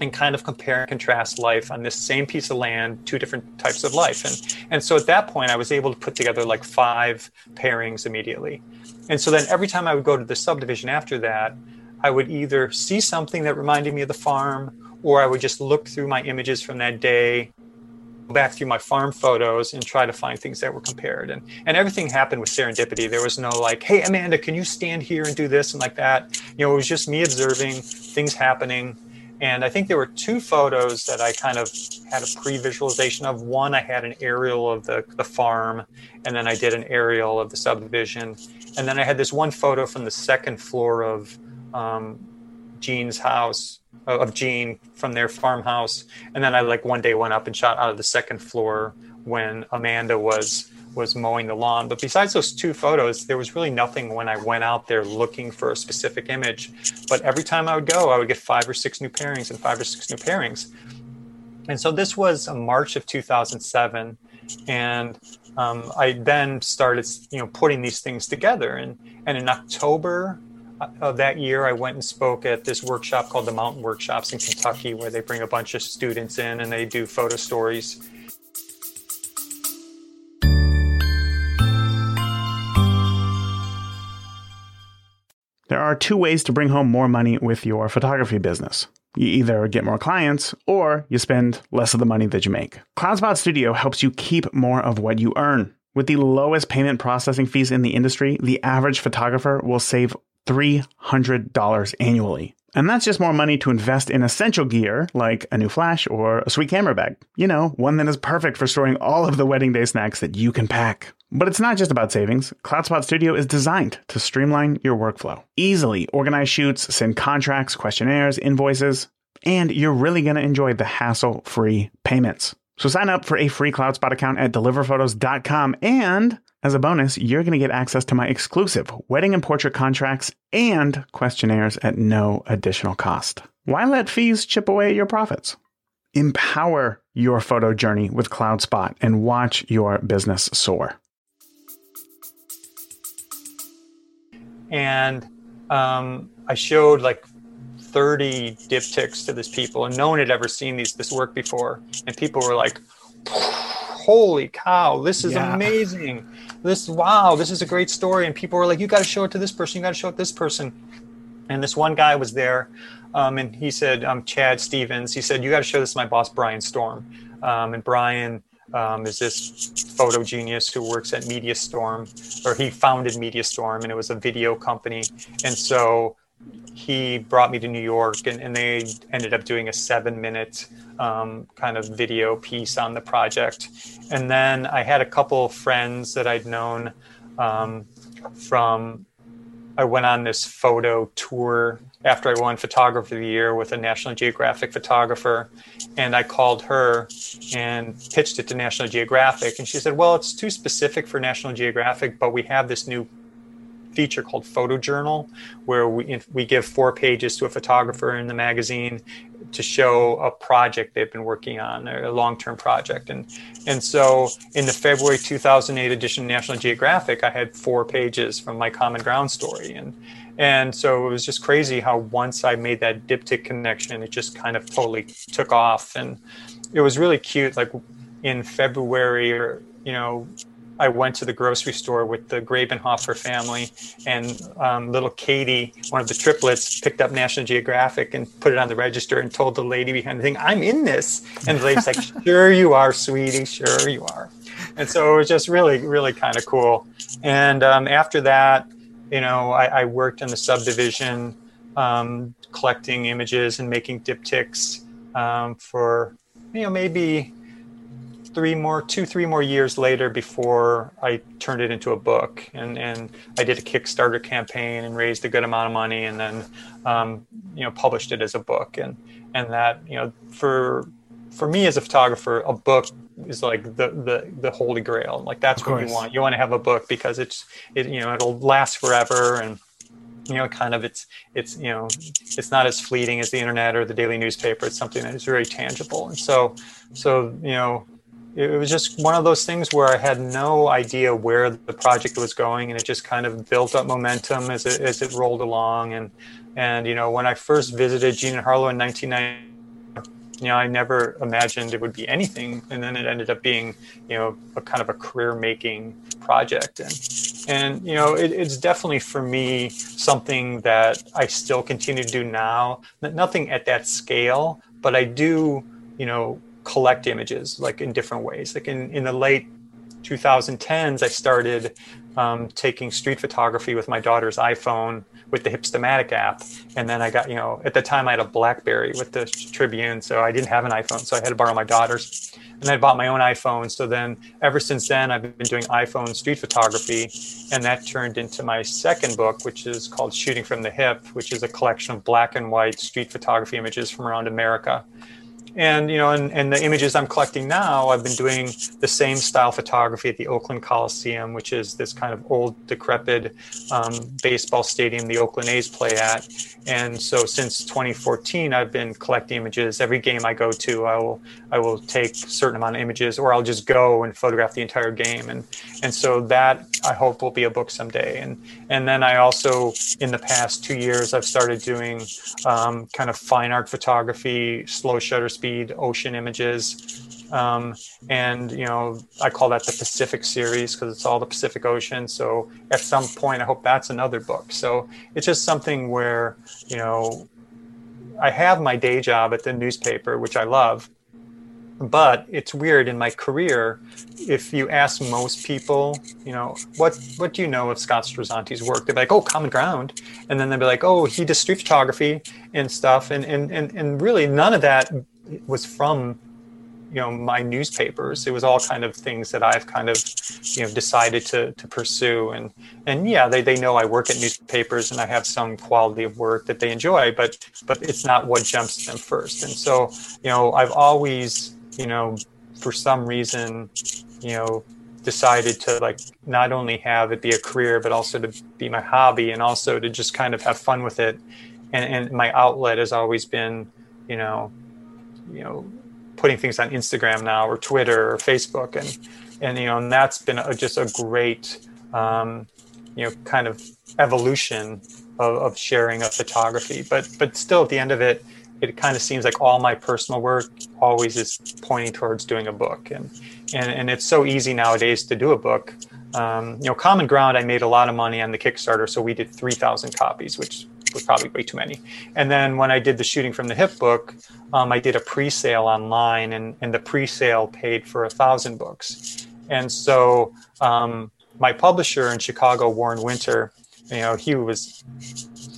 and kind of compare and contrast life on this same piece of land, two different types of life. And, and so at that point, I was able to put together like five pairings immediately. And so then every time I would go to the subdivision after that, I would either see something that reminded me of the farm, or I would just look through my images from that day, back through my farm photos and try to find things that were compared. And, and everything happened with serendipity. There was no like, hey, Amanda, can you stand here and do this and like that? You know, it was just me observing things happening and I think there were two photos that I kind of had a pre visualization of. One, I had an aerial of the, the farm, and then I did an aerial of the subdivision. And then I had this one photo from the second floor of um, Jean's house, uh, of Jean from their farmhouse. And then I, like, one day went up and shot out of the second floor when Amanda was was mowing the lawn. But besides those two photos, there was really nothing when I went out there looking for a specific image. But every time I would go, I would get five or six new pairings and five or six new pairings. And so this was a March of 2007. And um, I then started, you know, putting these things together. And, and in October of that year, I went and spoke at this workshop called the Mountain Workshops in Kentucky, where they bring a bunch of students in and they do photo stories. There are two ways to bring home more money with your photography business. You either get more clients or you spend less of the money that you make. CloudSpot Studio helps you keep more of what you earn. With the lowest payment processing fees in the industry, the average photographer will save $300 annually. And that's just more money to invest in essential gear like a new flash or a sweet camera bag. You know, one that is perfect for storing all of the wedding day snacks that you can pack. But it's not just about savings. CloudSpot Studio is designed to streamline your workflow. Easily organize shoots, send contracts, questionnaires, invoices, and you're really going to enjoy the hassle free payments. So sign up for a free CloudSpot account at deliverphotos.com and As a bonus, you're going to get access to my exclusive wedding and portrait contracts and questionnaires at no additional cost. Why let fees chip away at your profits? Empower your photo journey with CloudSpot and watch your business soar. And um, I showed like 30 diptychs to this people, and no one had ever seen these this work before. And people were like, "Holy cow, this is yeah. amazing! This wow, this is a great story." And people were like, "You got to show it to this person. You got to show it to this person." And this one guy was there, um, and he said, um, Chad Stevens, he said, You got to show this to my boss, Brian Storm. Um, and Brian um, is this photo genius who works at MediaStorm, or he founded MediaStorm, and it was a video company. And so he brought me to New York, and, and they ended up doing a seven minute um, kind of video piece on the project. And then I had a couple of friends that I'd known um, from I went on this photo tour after I won Photographer of the Year with a National Geographic photographer. And I called her and pitched it to National Geographic. And she said, Well, it's too specific for National Geographic, but we have this new feature called Photojournal, where we, we give four pages to a photographer in the magazine to show a project they've been working on, a long-term project. And and so in the February 2008 edition of National Geographic, I had four pages from my Common Ground story, and and so it was just crazy how once I made that diptych connection, it just kind of totally took off, and it was really cute. Like in February, or you know, I went to the grocery store with the Grabenhofer family, and um, little Katie, one of the triplets, picked up National Geographic and put it on the register and told the lady behind the thing, "I'm in this." And the lady's like, <laughs> "Sure you are, sweetie. Sure you are." And so it was just really, really kind of cool. And um, after that, you know, I, I, worked in the subdivision, um, collecting images and making diptychs um, for you know maybe three more, two, three more years later before I turned it into a book. And, and I did a Kickstarter campaign and raised a good amount of money and then, um, you know, published it as a book. And, and that, you know, for, for me as a photographer, a book is like the, the, the holy grail. Like that's what you want. You want to have a book because it's, it, you know, it'll last forever. And, you know kind of it's it's you know it's not as fleeting as the internet or the daily newspaper it's something that is very tangible and so so you know it was just one of those things where I had no idea where the project was going, and it just kind of built up momentum as it as it rolled along. And and you know, when I first visited Jean and Harlow in 1990, you know, I never imagined it would be anything, and then it ended up being you know a kind of a career-making project. And and you know, it, it's definitely for me something that I still continue to do now. Nothing at that scale, but I do you know collect images like in different ways. Like in, in the late 2010s, I started um, taking street photography with my daughter's iPhone with the Hipstamatic app. And then I got, you know, at the time I had a Blackberry with the Tribune, so I didn't have an iPhone, so I had to borrow my daughter's. And I bought my own iPhone. So then ever since then, I've been doing iPhone street photography. And that turned into my second book, which is called Shooting from the Hip, which is a collection of black and white street photography images from around America and you know and, and the images i'm collecting now i've been doing the same style photography at the oakland coliseum which is this kind of old decrepit um, baseball stadium the oakland a's play at. And so since 2014 i've been collecting images. Every game i go to i will i will take a certain amount of images or i'll just go and photograph the entire game. And and so that i hope will be a book someday. And and then i also in the past two years i've started doing um, kind of fine art photography slow shutter speed ocean images. Um, and you know, I call that the Pacific series because it's all the Pacific Ocean. So at some point, I hope that's another book. So it's just something where you know, I have my day job at the newspaper, which I love, but it's weird in my career if you ask most people you know what what do you know of scott Strazzante's work they're like oh common ground and then they'll be like oh he does street photography and stuff and and and, and really none of that was from you know my newspapers. It was all kind of things that i've kind of you know decided to to pursue. And and yeah they, they know i work at newspapers and i have some quality of work that they enjoy but but it's not what jumps them first. And so you know i've always you know for some reason you know decided to like not only have it be a career but also to be my hobby and also to just kind of have fun with it. And, and my outlet has always been you know you know putting things on instagram now or twitter or facebook. And and you know and that's been a, just a great um, you know kind of evolution of, of sharing of photography. But but still at the end of it it kind of seems like all my personal work always is pointing towards doing a book. And and, and it's so easy nowadays to do a book. Um, you know common ground i made a lot of money on the kickstarter so we did 3000 copies which was probably way too many and then when i did the shooting from the hip book um, i did a pre-sale online and, and the pre-sale paid for a thousand books and so um, my publisher in chicago warren winter you know he was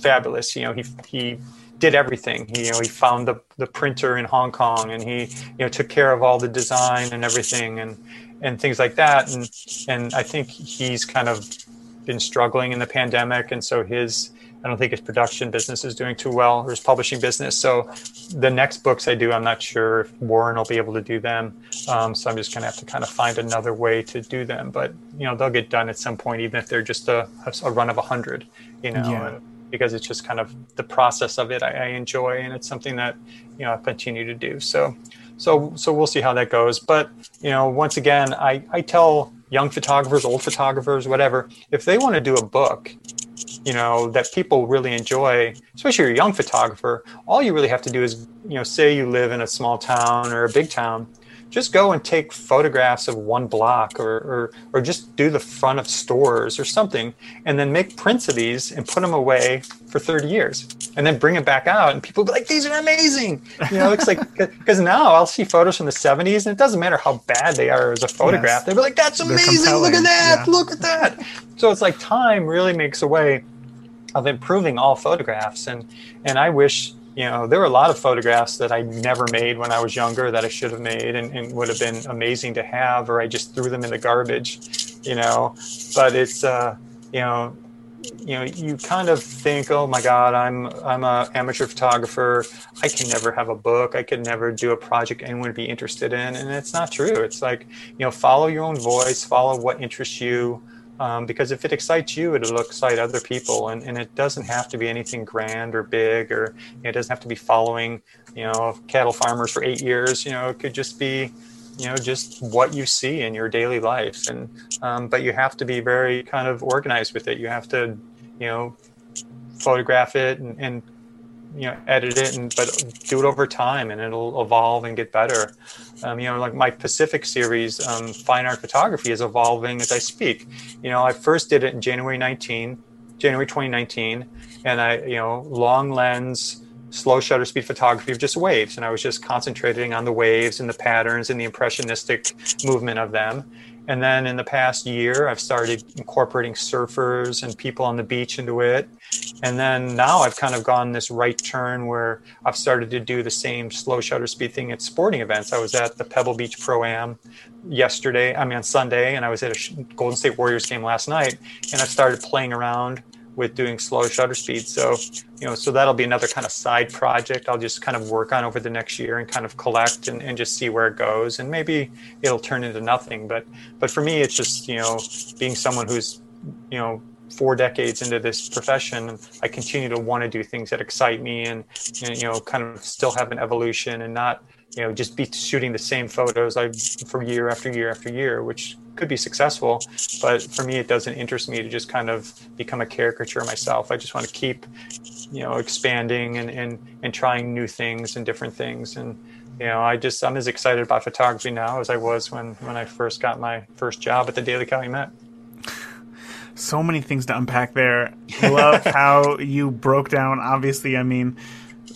fabulous you know he he did everything. He, you know, he found the, the printer in Hong Kong and he, you know, took care of all the design and everything and, and things like that. And, and I think he's kind of been struggling in the pandemic. And so his, I don't think his production business is doing too well or his publishing business. So the next books I do, I'm not sure if Warren will be able to do them. Um, so I'm just going to have to kind of find another way to do them. But, you know, they'll get done at some point, even if they're just a, a run of a hundred, you know, yeah because it's just kind of the process of it I, I, enjoy and it's something that you know I continue to do. So so so we'll see how that goes. But you know, once again, I, I tell young photographers, old photographers, whatever, if they want to do a book, you know, that people really enjoy, especially you're a young photographer, all you really have to do is, you know, say you live in a small town or a big town just go and take photographs of one block or, or, or just do the front of stores or something and then make prints of these and put them away for 30 years and then bring it back out and people be like these are amazing! You know it's like <laughs> because now i'll see photos from the 70s and it doesn't matter how bad they are as a photograph yes. they'll be like that's amazing! Look at that! Yeah. look at that! So it's like time really makes a way of improving all photographs and and i wish you know, there were a lot of photographs that I never made when I was younger that I should have made and, and, would have been amazing to have, or I just threw them in the garbage, you know. But it's, uh, you know, you know, you kind of think, oh my God, I'm I'm a amateur photographer. I can never have a book. I could never do a project anyone would be interested in, and it's not true. It's like, you know, follow your own voice, follow what interests you um, because if it excites you, it'll excite other people, and, and it doesn't have to be anything grand or big, or you know, it doesn't have to be following, you know, cattle farmers for eight years. You know, it could just be, you know, just what you see in your daily life, and um, but you have to be very kind of organized with it. You have to, you know, photograph it and, and you know edit it and but do it over time and it'll evolve and get better. Um, you know like my pacific series um, fine art photography is evolving as i speak. You know i first did it in january 19 january 2019 and i you know long lens slow shutter speed photography of just waves. And i was just concentrating on the waves and the patterns and the impressionistic movement of them and then in the past year, I've started incorporating surfers and people on the beach into it. And then now I've kind of gone this right turn where I've started to do the same slow shutter speed thing at sporting events. I was at the Pebble Beach Pro Am yesterday, I mean on Sunday, and I was at a Golden State Warriors game last night. And I've started playing around with doing slow shutter speed. So, you know, so that'll be another kind of side project I'll just kind of work on over the next year and kind of collect and, and just see where it goes. And maybe it'll turn into nothing. But but for me it's just, you know, being someone who's, you know, four decades into this profession, I continue to want to do things that excite me and, and you know, kind of still have an evolution and not, you know, just be shooting the same photos I for year after year after year, which could be successful, but for me, it doesn't interest me to just kind of become a caricature myself. I just want to keep, you know, expanding and, and, and trying new things and different things. And, you know, I just, I'm as excited about photography now as I was when, when I first got my first job at the Daily Calumet. So many things to unpack there. Love <laughs> how you broke down, obviously, I mean,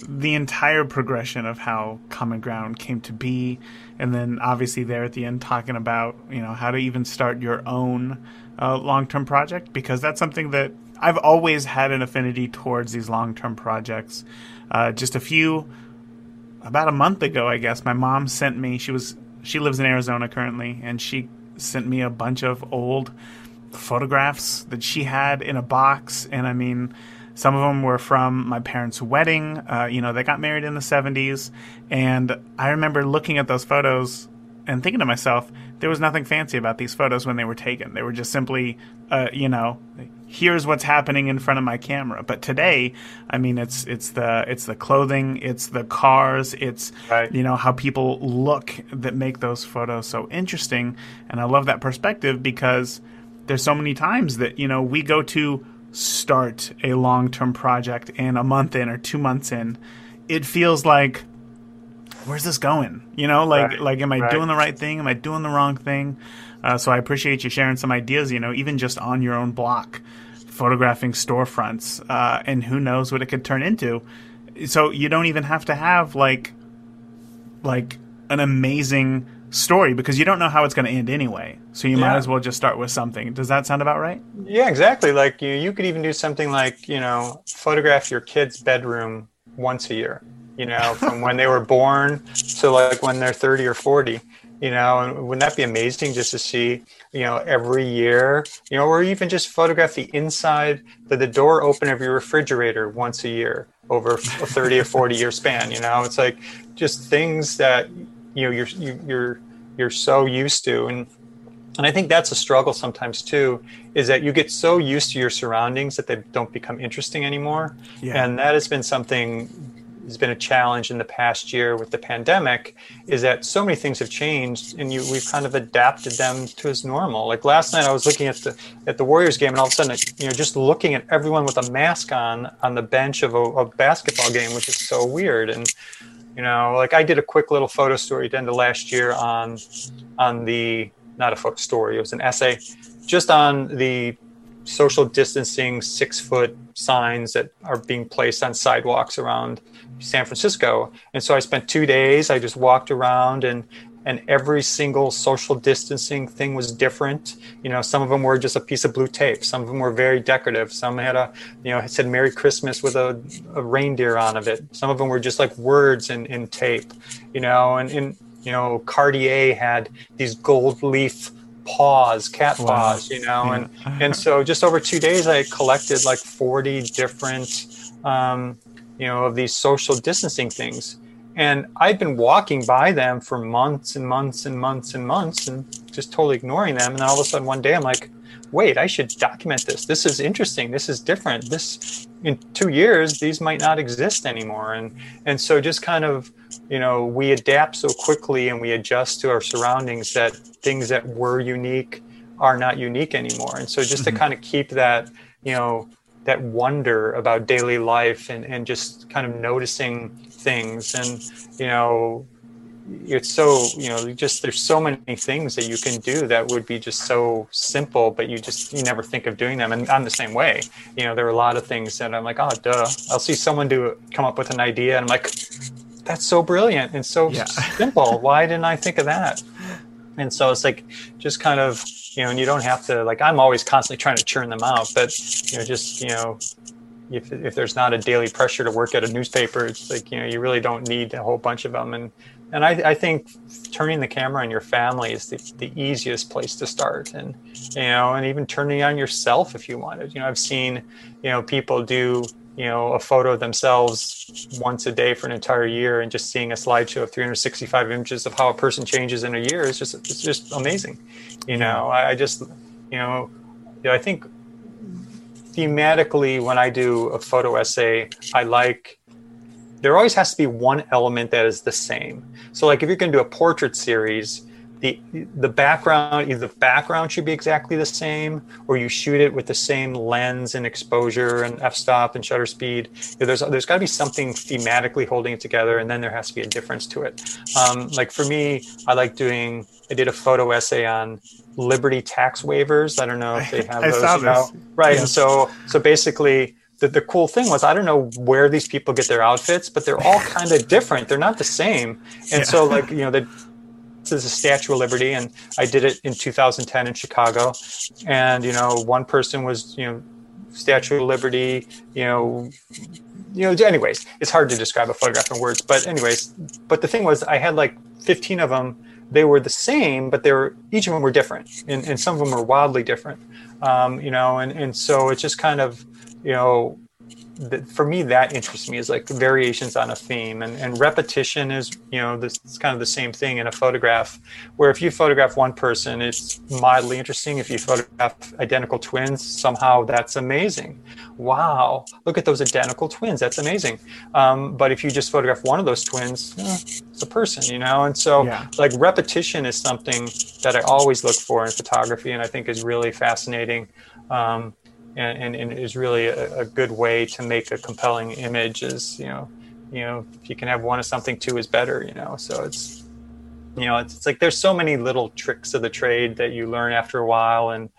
the entire progression of how Common Ground came to be, and then obviously there at the end talking about you know how to even start your own uh, long-term project because that's something that I've always had an affinity towards these long-term projects. Uh, just a few about a month ago, I guess, my mom sent me. She was she lives in Arizona currently, and she sent me a bunch of old photographs that she had in a box, and I mean some of them were from my parents' wedding. Uh, you know, they got married in the 70s. And I remember looking at those photos and thinking to myself, there was nothing fancy about these photos when they were taken. They were just simply, uh, you know, here's what's happening in front of my camera. But today, I mean, it's it's the it's the clothing, it's the cars, it's right. you know how people look that make those photos so interesting. And I love that perspective because there's so many times that you know we go to start a long term project and a month in or two months in, it feels like where's this going? You know, like right. like am I right. doing the right thing? Am I doing the wrong thing? Uh, so I appreciate you sharing some ideas. You know, even just on your own block, photographing storefronts, uh, and who knows what it could turn into. So you don't even have to have like like an amazing story because you don't know how it's going to end anyway. So you yeah. might as well just start with something. Does that sound about right? Yeah, exactly. Like you, you could even do something like you know photograph your kid's bedroom once a year. You know, <laughs> from when they were born to like when they're thirty or forty. You know, and wouldn't that be amazing just to see, you know, every year, you know, or even just photograph the inside, the, the door open of your refrigerator once a year over a 30 or 40 year span, you know, it's like just things that you know you're you, you're you're so used to and and I think that's a struggle sometimes too, is that you get so used to your surroundings that they don't become interesting anymore. Yeah. And that has been something has been a challenge in the past year with the pandemic, is that so many things have changed and you we've kind of adapted them to as normal. Like last night I was looking at the at the Warriors game and all of a sudden you know just looking at everyone with a mask on on the bench of a, a basketball game, which is so weird. And you know, like I did a quick little photo story at the end of last year on on the not a photo story, it was an essay just on the social distancing six foot signs that are being placed on sidewalks around San Francisco. And so I spent two days, I just walked around and and every single social distancing thing was different. You know, some of them were just a piece of blue tape. Some of them were very decorative. Some had a, you know, it said Merry Christmas with a, a reindeer on of it. Some of them were just like words in, in tape, you know, and, and, you know, Cartier had these gold leaf paws, cat wow. paws, you know, yeah. and, <laughs> and so just over two days, I collected like 40 different, um, you know, of these social distancing things and I'd been walking by them for months and months and months and months and just totally ignoring them. And then all of a sudden one day I'm like, wait, I should document this. This is interesting. This is different. This in two years, these might not exist anymore. And and so just kind of, you know, we adapt so quickly and we adjust to our surroundings that things that were unique are not unique anymore. And so just mm-hmm. to kind of keep that, you know, that wonder about daily life and, and just kind of noticing things. And you know it's so you know just there's so many things that you can do that would be just so simple but you just you never think of doing them. And i'm the same way. You know there are a lot of things that i'm like oh duh. I'll see someone do come up with an idea and i'm like that's so brilliant and so yeah. <laughs> simple. Why didn't i think of that and so it's like just kind of you know and you don't have to like i'm always constantly trying to churn them out but you know just you know if, if there's not a daily pressure to work at a newspaper, it's like, you know, you really don't need a whole bunch of them. And, and I, I think turning the camera on your family is the, the easiest place to start. And, you know, and even turning on yourself if you wanted, you know, I've seen, you know, people do, you know, a photo of themselves once a day for an entire year and just seeing a slideshow of 365 images of how a person changes in a year is just, it's just amazing. You know, I, I just, you know, I think thematically, when I do a photo essay, I like there always has to be one element that is the same. So, like if you're going to do a portrait series, the the background either the background should be exactly the same, or you shoot it with the same lens and exposure and f-stop and shutter speed. There's there's got to be something thematically holding it together, and then there has to be a difference to it. Um, like for me, I like doing. I did a photo essay on Liberty tax wavers. I don't know if they <laughs> have those now. Right. Yeah. And so so basically the, the cool thing was I don't know where these people get their outfits, but they're all kind of different. They're not the same. And yeah. so <laughs> like, you know, the is a Statue of Liberty, and I did it in 2010 in Chicago. And you know, one person was you know Statue of Liberty, you know, you know. Anyways, it's hard to describe a photograph in words, but anyways, but the thing was, I had like 15 of them they were the same, but they were each of them were different, and, and some of them were wildly different. Um, you know, and and so it's just kind of you know that for me that interests me is like variations on a theme. And, and repetition is you know this it's kind of the same thing in a photograph where if you photograph one person it's mildly interesting. If you photograph identical twins somehow that's amazing. Wow look at those identical twins. That's amazing. Um, but if you just photograph one of those twins eh, it's a person you know? And so yeah. like repetition is something that i always look for in photography and i think is really fascinating. Um, and, and, and is really a, a, good way to make a compelling image is you know you know if you can have one of something two is better you know? So it's you know it's, it's like there's so many little tricks of the trade that you learn after a while and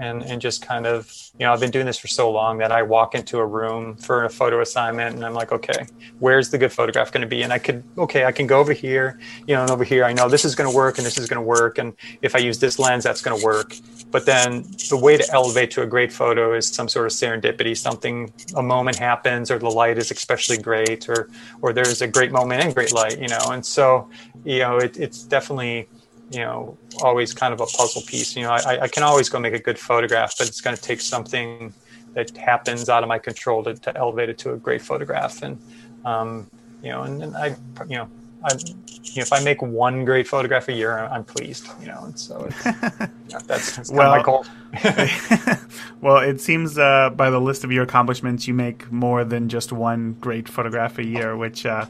and and just kind of you know i've been doing this for so long that i walk into a room for a photo assignment and i'm like okay where's the good photograph going to be? And i could okay i can go over here you know and over here i know this is going to work and this is going to work. And if i use this lens that's going to work. But then the way to elevate to a great photo is some sort of serendipity. Something a moment happens or the light is especially great or or there's a great moment and great light you know? And so you know it, it's definitely you know always kind of a puzzle piece you know I, I can always go make a good photograph but it's going to take something that happens out of my control to, to elevate it to a great photograph and um, you know and, and i you know I, you know, if I make one great photograph a year, I'm pleased. You know, and so it's, <laughs> yeah, that's, that's well, my goal. <laughs> <laughs> well, it seems uh, by the list of your accomplishments, you make more than just one great photograph a year, which uh,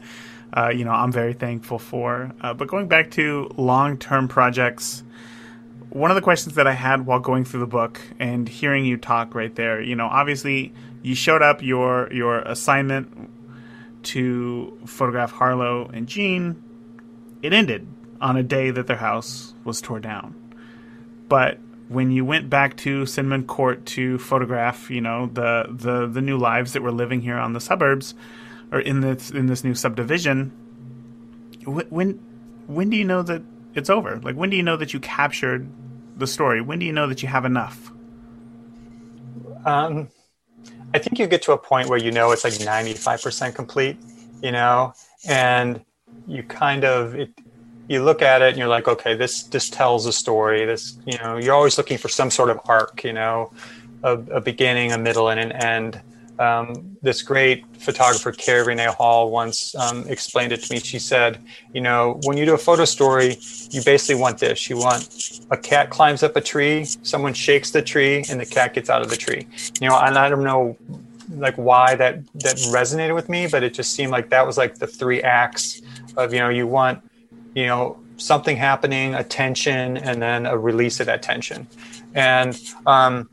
uh, you know, I'm very thankful for. Uh, but going back to long term projects, one of the questions that I had while going through the book and hearing you talk right there, you know, obviously you showed up your your assignment to photograph Harlow and Jean. It ended on a day that their house was torn down. But when you went back to Cinnamon Court to photograph, you know, the the the new lives that were living here on the suburbs, or in this in this new subdivision, when when do you know that it's over? Like when do you know that you captured the story? When do you know that you have enough? Um, I think you get to a point where you know it's like ninety five percent complete, you know, and you kind of it, you look at it and you're like, okay, this this tells a story. This you know, you're always looking for some sort of arc, you know, a, a beginning, a middle, and an end. Um, this great photographer, Kari René Hall, once um, explained it to me. She said, you know, when you do a photo story, you basically want this. You want a cat climbs up a tree, someone shakes the tree, and the cat gets out of the tree. You know, and I don't know like why that that resonated with me, but it just seemed like that was like the three acts of you know you want you know something happening, a tension, and then a release of that tension. And um,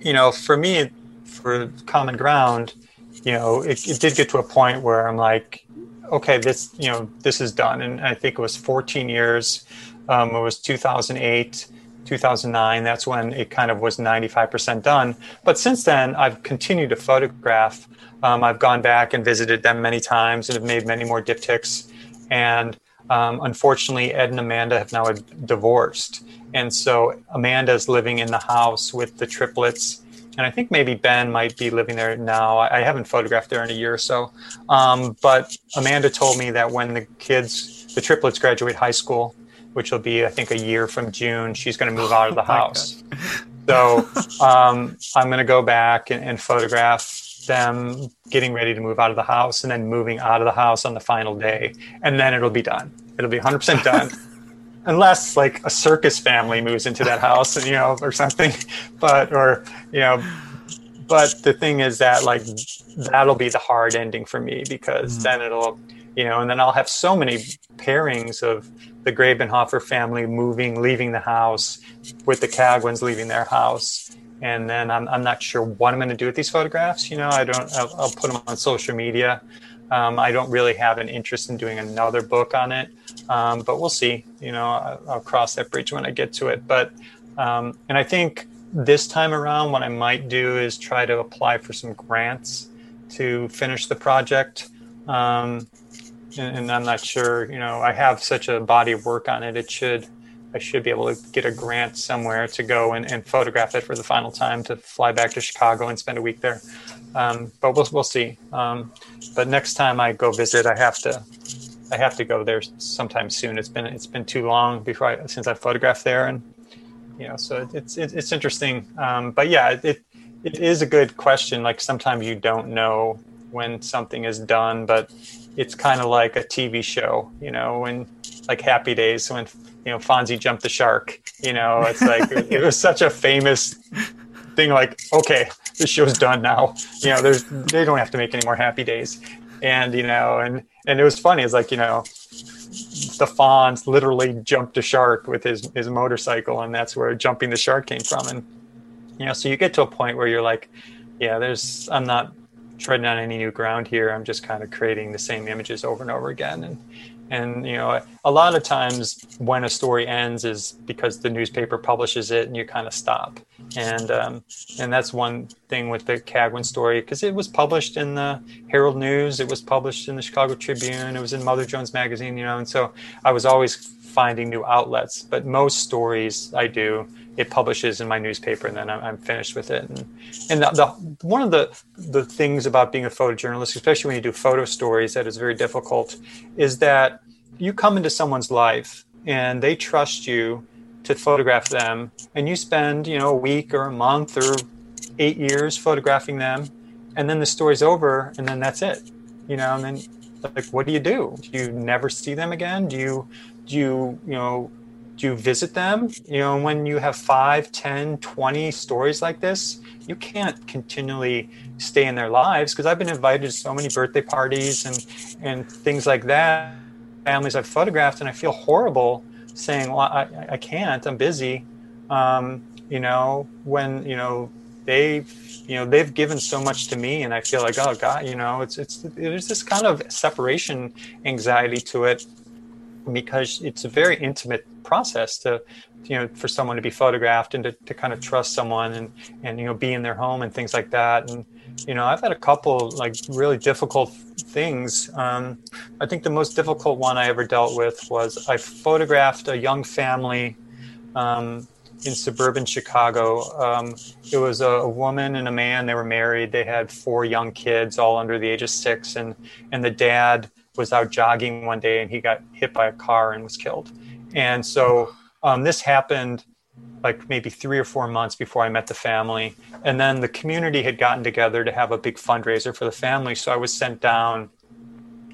you know, for me, for common ground, you know, it, it did get to a point where I'm like, okay, this, you know, this is done. And I think it was 14 years. Um, it was 2008, 2009. That's when it kind of was 95% done. But since then, I've continued to photograph. Um, I've gone back and visited them many times and have made many more diptychs. And um, unfortunately, Ed and Amanda have now divorced. And so Amanda's living in the house with the triplets and I think maybe Ben might be living there now. I, haven't photographed there in a year or so. Um, but Amanda told me that when the kids, the triplets, graduate high school, which will be I think a year from June, she's going to move out of the <laughs> oh house. so um, I'm going to go back and, and photograph them getting ready to move out of the house and then moving out of the house on the final day, and then it'll be done. It'll be 100% done. <laughs> unless like a circus family moves into that house and you know or something. <laughs> But or you know but the thing is that like that'll be the hard ending for me because mm-hmm. then it'll you know and then i'll have so many pairings of the grabenhofer family moving leaving the house with the Cagwins leaving their house. And then i'm, I'm not sure what i'm going to do with these photographs you know i don't i'll, I'll put them on social media um, i don't really have an interest in doing another book on it um, but we'll see. You know, I'll, I'll, cross that bridge when I get to it. But um, and I think this time around, what I might do is try to apply for some grants to finish the project. Um, and, and, I'm not sure. You know, I have such a body of work on it. It should. I should be able to get a grant somewhere to go and, and photograph it for the final time to fly back to Chicago and spend a week there. Um, but we'll, we'll see. Um, but next time I go visit, I have to I have to go there sometime soon. It's been it's been too long before I, since I photographed there, and you know, so it's it's it's interesting. Um, but yeah, it it is a good question. Like sometimes you don't know when something is done, but it's kind of like a TV show, you know, when like Happy Days when you know Fonzie jumped the shark. You know, it's like <laughs> it was such a famous thing. Like, okay, this show's done now. You know, there's they don't have to make any more Happy Days, and you know, and and it was funny. It's like you know, the Fonz literally jumped a shark with his his motorcycle, and that's where jumping the shark came from. And you know, so you get to a point where you're like, yeah, there's I'm not treading on any new ground here. I'm just kind of creating the same images over and over again, and and you know a lot of times when a story ends is because the newspaper publishes it and you kind of stop. And um, and that's one thing with the Cagwin story because it was published in the Herald News it was published in the Chicago Tribune it was in Mother Jones magazine you know and so I was always finding new outlets but most stories I do it publishes in my newspaper and then I'm, I'm finished with it. And and the, the, one of the the things about being a photojournalist especially when you do photo stories that is very difficult is that you come into someone's life and they trust you to photograph them. And you spend you know a week or a month or eight years photographing them. And then the story's over and then that's it you know and then like what do you do? Do you never see them again? Do you do you you know do you visit them? You know when you have 5 10 20 stories like this you can't continually stay in their lives because i've been invited to so many birthday parties and and things like that. Families i've photographed and i feel horrible saying well i, I can't. I'm busy. Um, you know when you know they've you know they've given so much to me and i feel like oh god you know it's it's there's this kind of separation anxiety to it because it's a very intimate process to you know for someone to be photographed and to, to kind of trust someone and and you know be in their home and things like that. And you know i've had a couple like really difficult things. Um, i think the most difficult one i ever dealt with was i photographed a young family um, in suburban chicago um, it was a, a, woman and a man they were married they had four young kids all under the age of six and and the dad was out jogging one day and he got hit by a car and was killed. And so um, this happened like maybe three or four months before I met the family. And then the community had gotten together to have a big fundraiser for the family. So I was sent down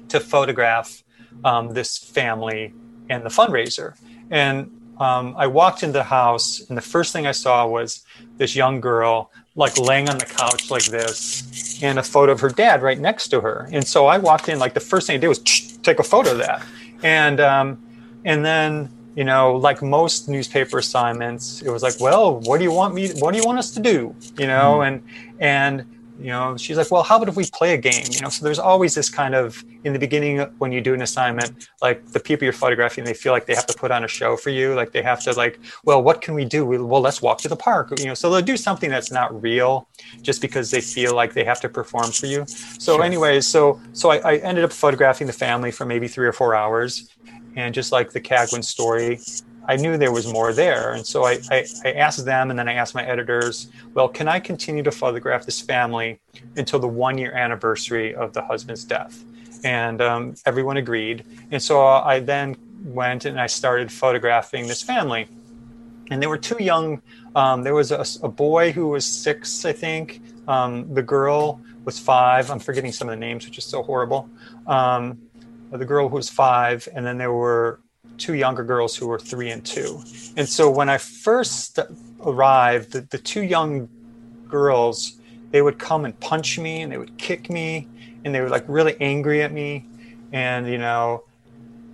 to photograph um, this family and the fundraiser. And um, I walked into the house, and the first thing I saw was this young girl like laying on the couch like this and a photo of her dad right next to her. And so i walked in like the first thing i did was take a photo of that. And um, and then you know like most newspaper assignments it was like well what do you want me what do you want us to do? You know mm-hmm. and and you know she's like well how about if we play a game? You know so there's always this kind of in the beginning when you do an assignment like the people you're photographing they feel like they have to put on a show for you like they have to like well what can we do? Well let's walk to the park you know so they'll do something that's not real just because they feel like they have to perform for you. So sure. anyways so so I, I ended up photographing the family for maybe three or four hours and just like the Cagwin story I knew there was more there. And so I, I, I, asked them and then I asked my editors, well, can I continue to photograph this family until the one year anniversary of the husband's death? And um, everyone agreed. And so I then went and I started photographing this family. And they were two young. Um, there was a, a, boy who was six, I think. Um, the girl was five. I'm forgetting some of the names, which is so horrible. Um, the girl who was five. And then there were two younger girls who were three and two. And so when I first arrived, the, the two young girls, they would come and punch me and they would kick me and they were like really angry at me. And, you know,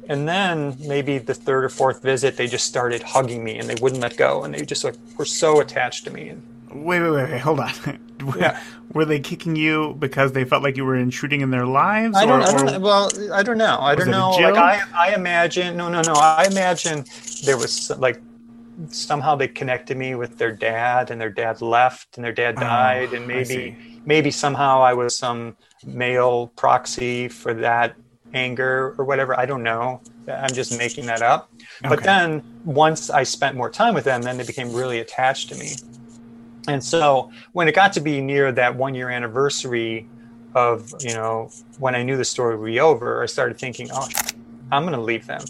and then maybe the third or fourth visit, they just started hugging me and they wouldn't let go. And they just like were so attached to me. Wait, wait, wait, wait hold on. <laughs> yeah. <laughs> Were they kicking you because they felt like you were intruding in their lives? I don't, or, I don't well, I don't know. I don't know. Like I, I imagine, no, no, no. I imagine there was like somehow they connected me with their dad and their dad left and their dad oh, died. Oh, and maybe, maybe somehow I was some male proxy for that anger or whatever. I don't know. I'm just making that up. Okay. But then once I spent more time with them, then they became really attached to me. And so when it got to be near that one year anniversary of, you know, when I knew the story would be over, I started thinking, oh, I'm going to leave them.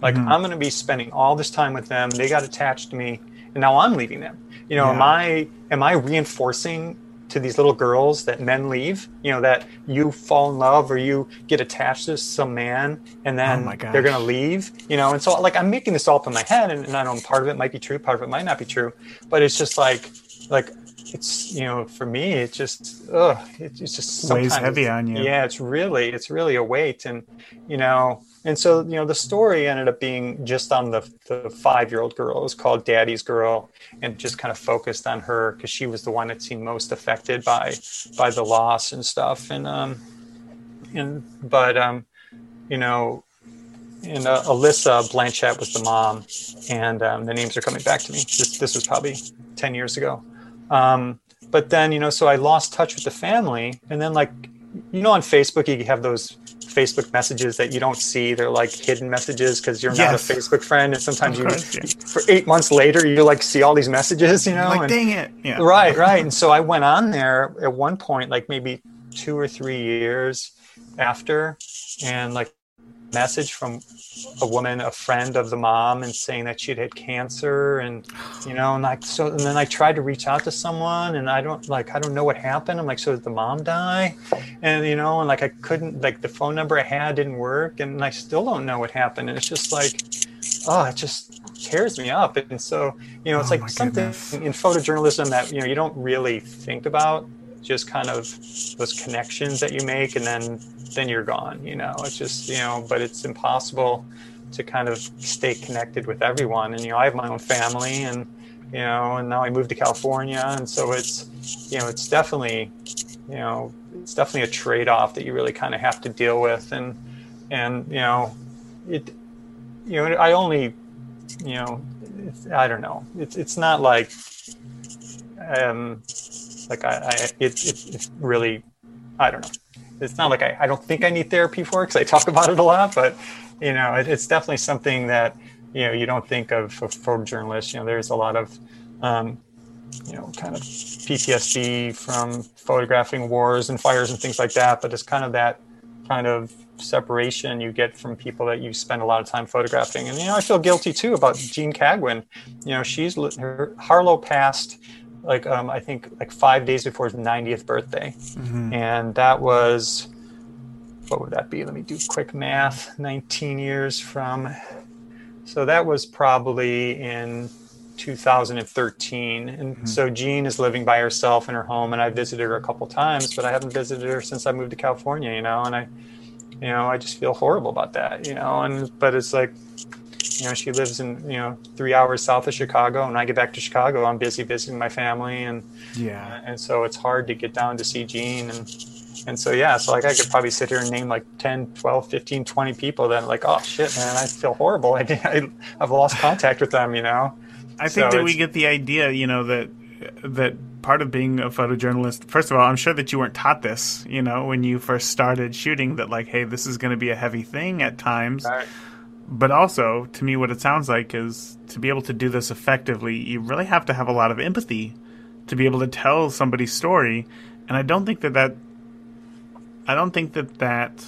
Like, mm-hmm. I'm going to be spending all this time with them. They got attached to me, and now I'm leaving them. You know, yeah. am I am I reinforcing to these little girls that men leave. You know that you fall in love or you get attached to some man, and then Oh they're gonna leave. You know, and so like I'm making this all up in my head, and, and I know part of it might be true, part of it might not be true, but it's just like like it's you know for me it's just ugh, it, it's just Weighs heavy on you. Yeah, it's really it's really a weight, and you know, and so you know the story ended up being just on the the five year old girl. It was called Daddy's Girl, and just kind of focused on her because she was the one that seemed most affected by by the loss and stuff, and um, and but um, you know. And uh, Alyssa Blanchett was the mom, and um, the names are coming back to me. This, this was probably 10 years ago. Um, but then, you know, so I lost touch with the family. And then, like, you know, on Facebook, you have those Facebook messages that you don't see. They're like hidden messages because you're Yes. not a Facebook friend. And sometimes you, for eight months later, you like see all these messages, you know? like and- dang it yeah right right and so i went on there at one point like maybe two or three years after and like message from a woman a friend of the mom and saying that she'd had cancer and you know and like so and then i tried to reach out to someone and i don't like i don't know what happened. I'm like so did the mom die? And you know and like i couldn't like the phone number i had didn't work and i still don't know what happened. And it's just like oh it just tears me up. And so you know it's Oh like something goodness. in photojournalism that you know you don't really think about just kind of those connections that you make and then then you're gone you know? It's just you know but it's impossible to kind of stay connected with everyone. And you know i have my own family and you know and now i moved to california and so it's you know it's definitely you know it's definitely a trade-off that you really kind of have to deal with. And and you know it you know i only you know i don't know. It's it's not like um like i, I it, it it's really i don't know. It's not like i, I don't think i need therapy for it because i talk about it a lot but you know it, it's definitely something that you know you don't think of for photojournalists you know there's a lot of um, you know kind of ptsd from photographing wars and fires and things like that but it's kind of that kind of separation you get from people that you spend a lot of time photographing. And you know i feel guilty too about jean cagwin. You know she's her harlow passed like um, i think like five days before his 90th birthday. Mhm. and that was what would that be? Let me do quick math. 19 years from so that was probably in 2013 and so jean is living by herself in her home and i visited her a couple times but i haven't visited her since i moved to california you know and i you know i just feel horrible about that you know and but it's like you know she lives in you know three hours south of chicago and i get back to chicago i'm busy visiting my family and yeah and so it's hard to get down to see Jean and and so yeah so like I could probably sit here and name like 10 12 15 20 people that like oh shit man I feel horrible <laughs> I, I I've lost contact with them you know I think So that we get the idea, you know, that that part of being a photojournalist. First of all, I'm sure that you weren't taught this, you know, when you first started shooting. That like, hey, this is going to be a heavy thing at times. But also, to me, what it sounds like is to be able to do this effectively, you really have to have a lot of empathy to be able to tell somebody's story. And I don't think that that, I don't think that that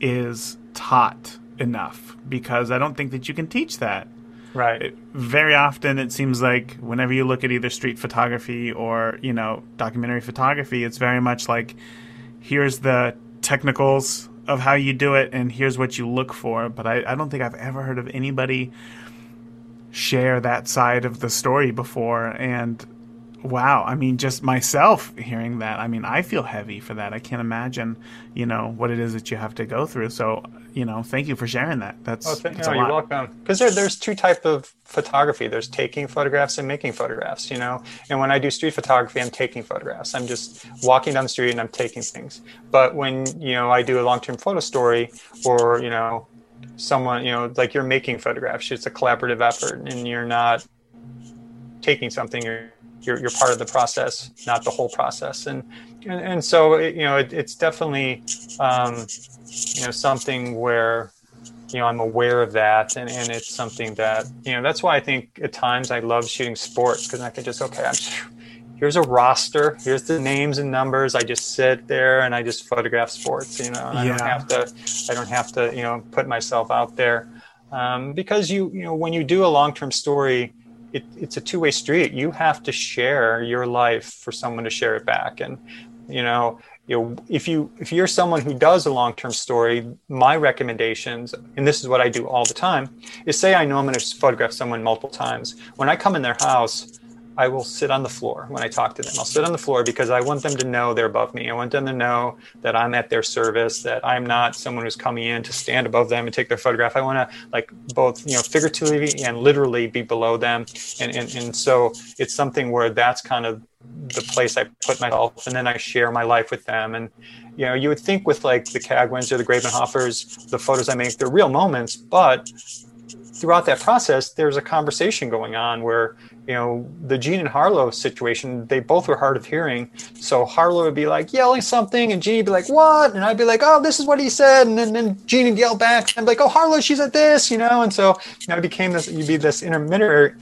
is taught enough because I don't think that you can teach that right it- very often it seems like whenever you look at either street photography or you know documentary photography it's very much like here's the technicals of how you do it and here's what you look for but i, I don't think i've ever heard of anybody share that side of the story before and wow i mean just myself hearing that i mean i feel heavy for that. I can't imagine you know what it is that you have to go through so you know thank you for sharing that that's, Oh, thank, that's no, you're welcome. Because there, there's two type of photography. There's taking photographs and making photographs. You know, and when I do street photography, I'm taking photographs. I'm just walking down the street and I'm taking things. But when you know I do a long-term photo story, or you know, someone you know like you're making photographs, it's a collaborative effort, and you're not taking something. You're you're, you're part of the process, not the whole process. And and, and so it, you know it, it's definitely um, you know something where you know i'm aware of that and, and it's something that you know that's why i think at times i love shooting sports because i can just okay i'm here's a roster here's the names and numbers i just sit there and i just photograph sports you know and i don't have to i don't have to you know put myself out there. Um, because you you know when you do a long-term story it, it's a two-way street. You have to share your life for someone to share it back. And you know you know if you if you're someone who does a long-term story my recommendations and this is what i do all the time is say i know i'm going to photograph someone multiple times. When i come in their house I will sit on the floor when I talk to them. I'll sit on the floor because I want them to know they're above me. I want them to know that I'm at their service, that I'm not someone who's coming in to stand above them and take their photograph. I want to like both, you know, figuratively and literally be below them. And, and, and so it's something where that's kind of the place I put myself and then I share my life with them. And, you know, you would think with like the Cagwins or the Grabenhofers, the photos I make, they're real moments, but throughout that process, there's a conversation going on where, you know, the Jean and Harlow situation, they both were hard of hearing. So Harlow would be like yelling something, and Jean would be like, "What?" And I'd be like, "Oh, this is what he said." And then, then Jean would yell back, and I'd be like, "Oh, Harlow, she's at this," you know. And so you know, it became this. You'd be this intermediary,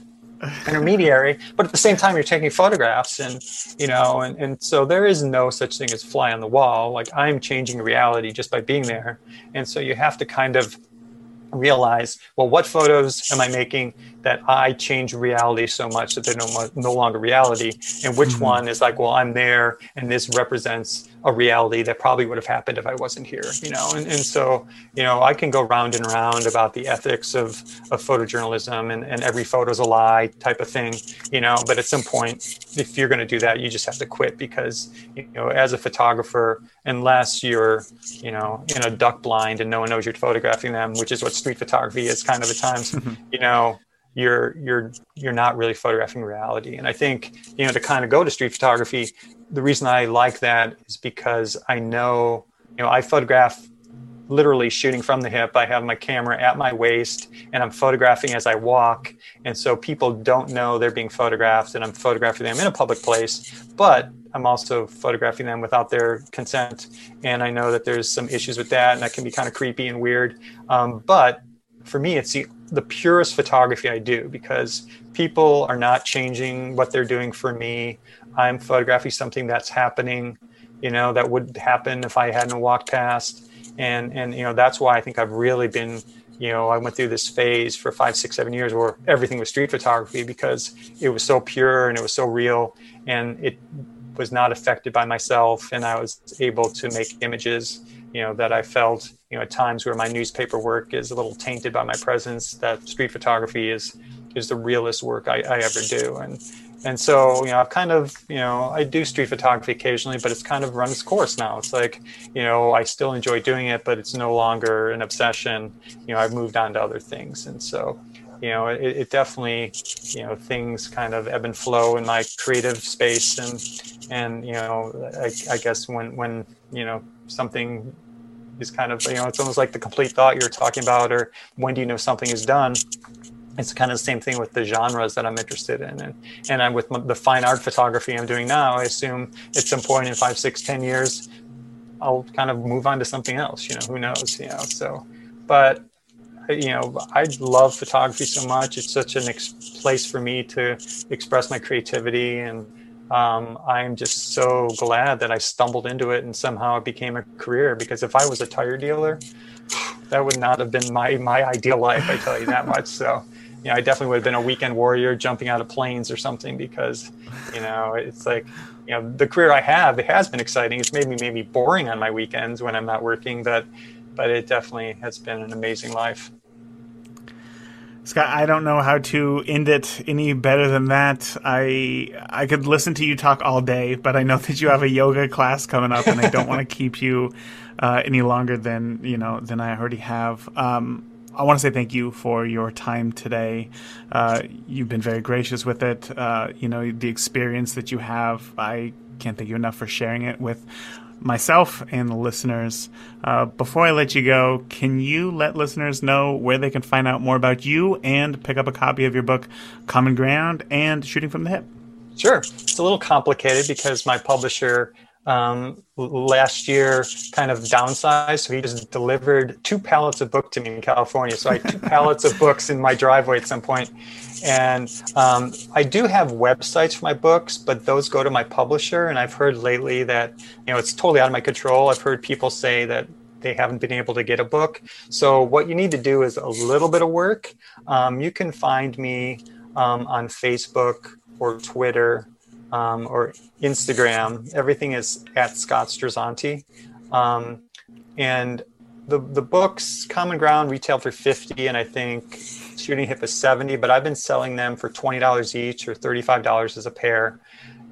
intermediary, but at the same time, you're taking photographs, and you know, and and so there is no such thing as fly on the wall. Like I'm changing reality just by being there, and so you have to kind of realize, well, what photos am I making that I change reality so much that they're no, no longer reality? And which mm-hmm. one is like, well, I'm there and this represents a reality that probably would have happened if I wasn't here, you know? And, and so, you know, I can go round and round about the ethics of, of photojournalism and, and every photo's a lie type of thing, you know, but at some point, if you're going to do that, you just have to quit because, you know, as a photographer, unless you're, you know, in a duck blind and no one knows you're photographing them, which is what street photography is kind of at times, <laughs> you know, you're you're you're not really photographing reality. And i think you know to kind of go to street photography the reason i like that is because i know you know i photograph literally shooting from the hip. I have my camera at my waist and i'm photographing as i walk. And so people don't know they're being photographed and i'm photographing them in a public place but i'm also photographing them without their consent. And i know that there's some issues with that and that can be kind of creepy and weird. Um, but for me it's the the purest photography I do because people are not changing what they're doing for me. I'm photographing something that's happening, you know, that would happen if I hadn't walked past. And and you know, that's why I think I've really been, you know, I went through this phase for five, six, seven years where everything was street photography because it was so pure and it was so real and it was not affected by myself and I was able to make images you know that I felt you know at times where my newspaper work is a little tainted by my presence. That street photography is is the realest work I, I ever do, and and so you know I've kind of you know I do street photography occasionally, but it's kind of run its course now. It's like you know I still enjoy doing it, but it's no longer an obsession. You know I've moved on to other things, and so you know it, it, definitely you know things kind of ebb and flow in my creative space and and you know I, I, guess when when you know something is kind of you know it's almost like the complete thought you're talking about or when do you know something is done? It's kind of the same thing with the genres that i'm interested in. And and i'm with the fine art photography i'm doing now i assume at some point in five six ten years i'll kind of move on to something else you know who knows you know so. But you know i love photography so much it's such an ex- place for me to express my creativity and um, I'm just so glad that I stumbled into it and somehow it became a career. Because if I was a tire dealer, that would not have been my my ideal life. I tell you that much. So, you know, I definitely would have been a weekend warrior jumping out of planes or something. Because, you know, it's like, you know, the career I have it has been exciting. It's made me maybe boring on my weekends when I'm not working, but but it definitely has been an amazing life. Scott, I don't know how to end it any better than that. I I could listen to you talk all day, but I know <laughs> that you have a yoga class coming up, and I don't want to <laughs> keep you uh, any longer than you know than I already have. Um, I want to say thank you for your time today. Uh, you've been very gracious with it. Uh, you know the experience that you have. I can't thank you enough for sharing it with myself and the listeners. Uh, before I let you go, can you let listeners know where they can find out more about you and pick up a copy of your book, Common Ground and Shooting from the Hip? Sure. It's a little complicated because my publisher um, last year kind of downsized. So he just delivered two pallets of book to me in California. So I had two <laughs> pallets of books in my driveway at some point. And um, I do have websites for my books, but those go to my publisher. And I've heard lately that, you know, it's totally out of my control. I've heard people say that they haven't been able to get a book. So what you need to do is a little bit of work. Um, you can find me um, on Facebook or Twitter um, or Instagram. Everything is at Scott Strazzante. Um, and the, the books, Common Ground, retail for 50 and I think Shooting Hip is 70 but I've been selling them for $20 each or $35 as a pair.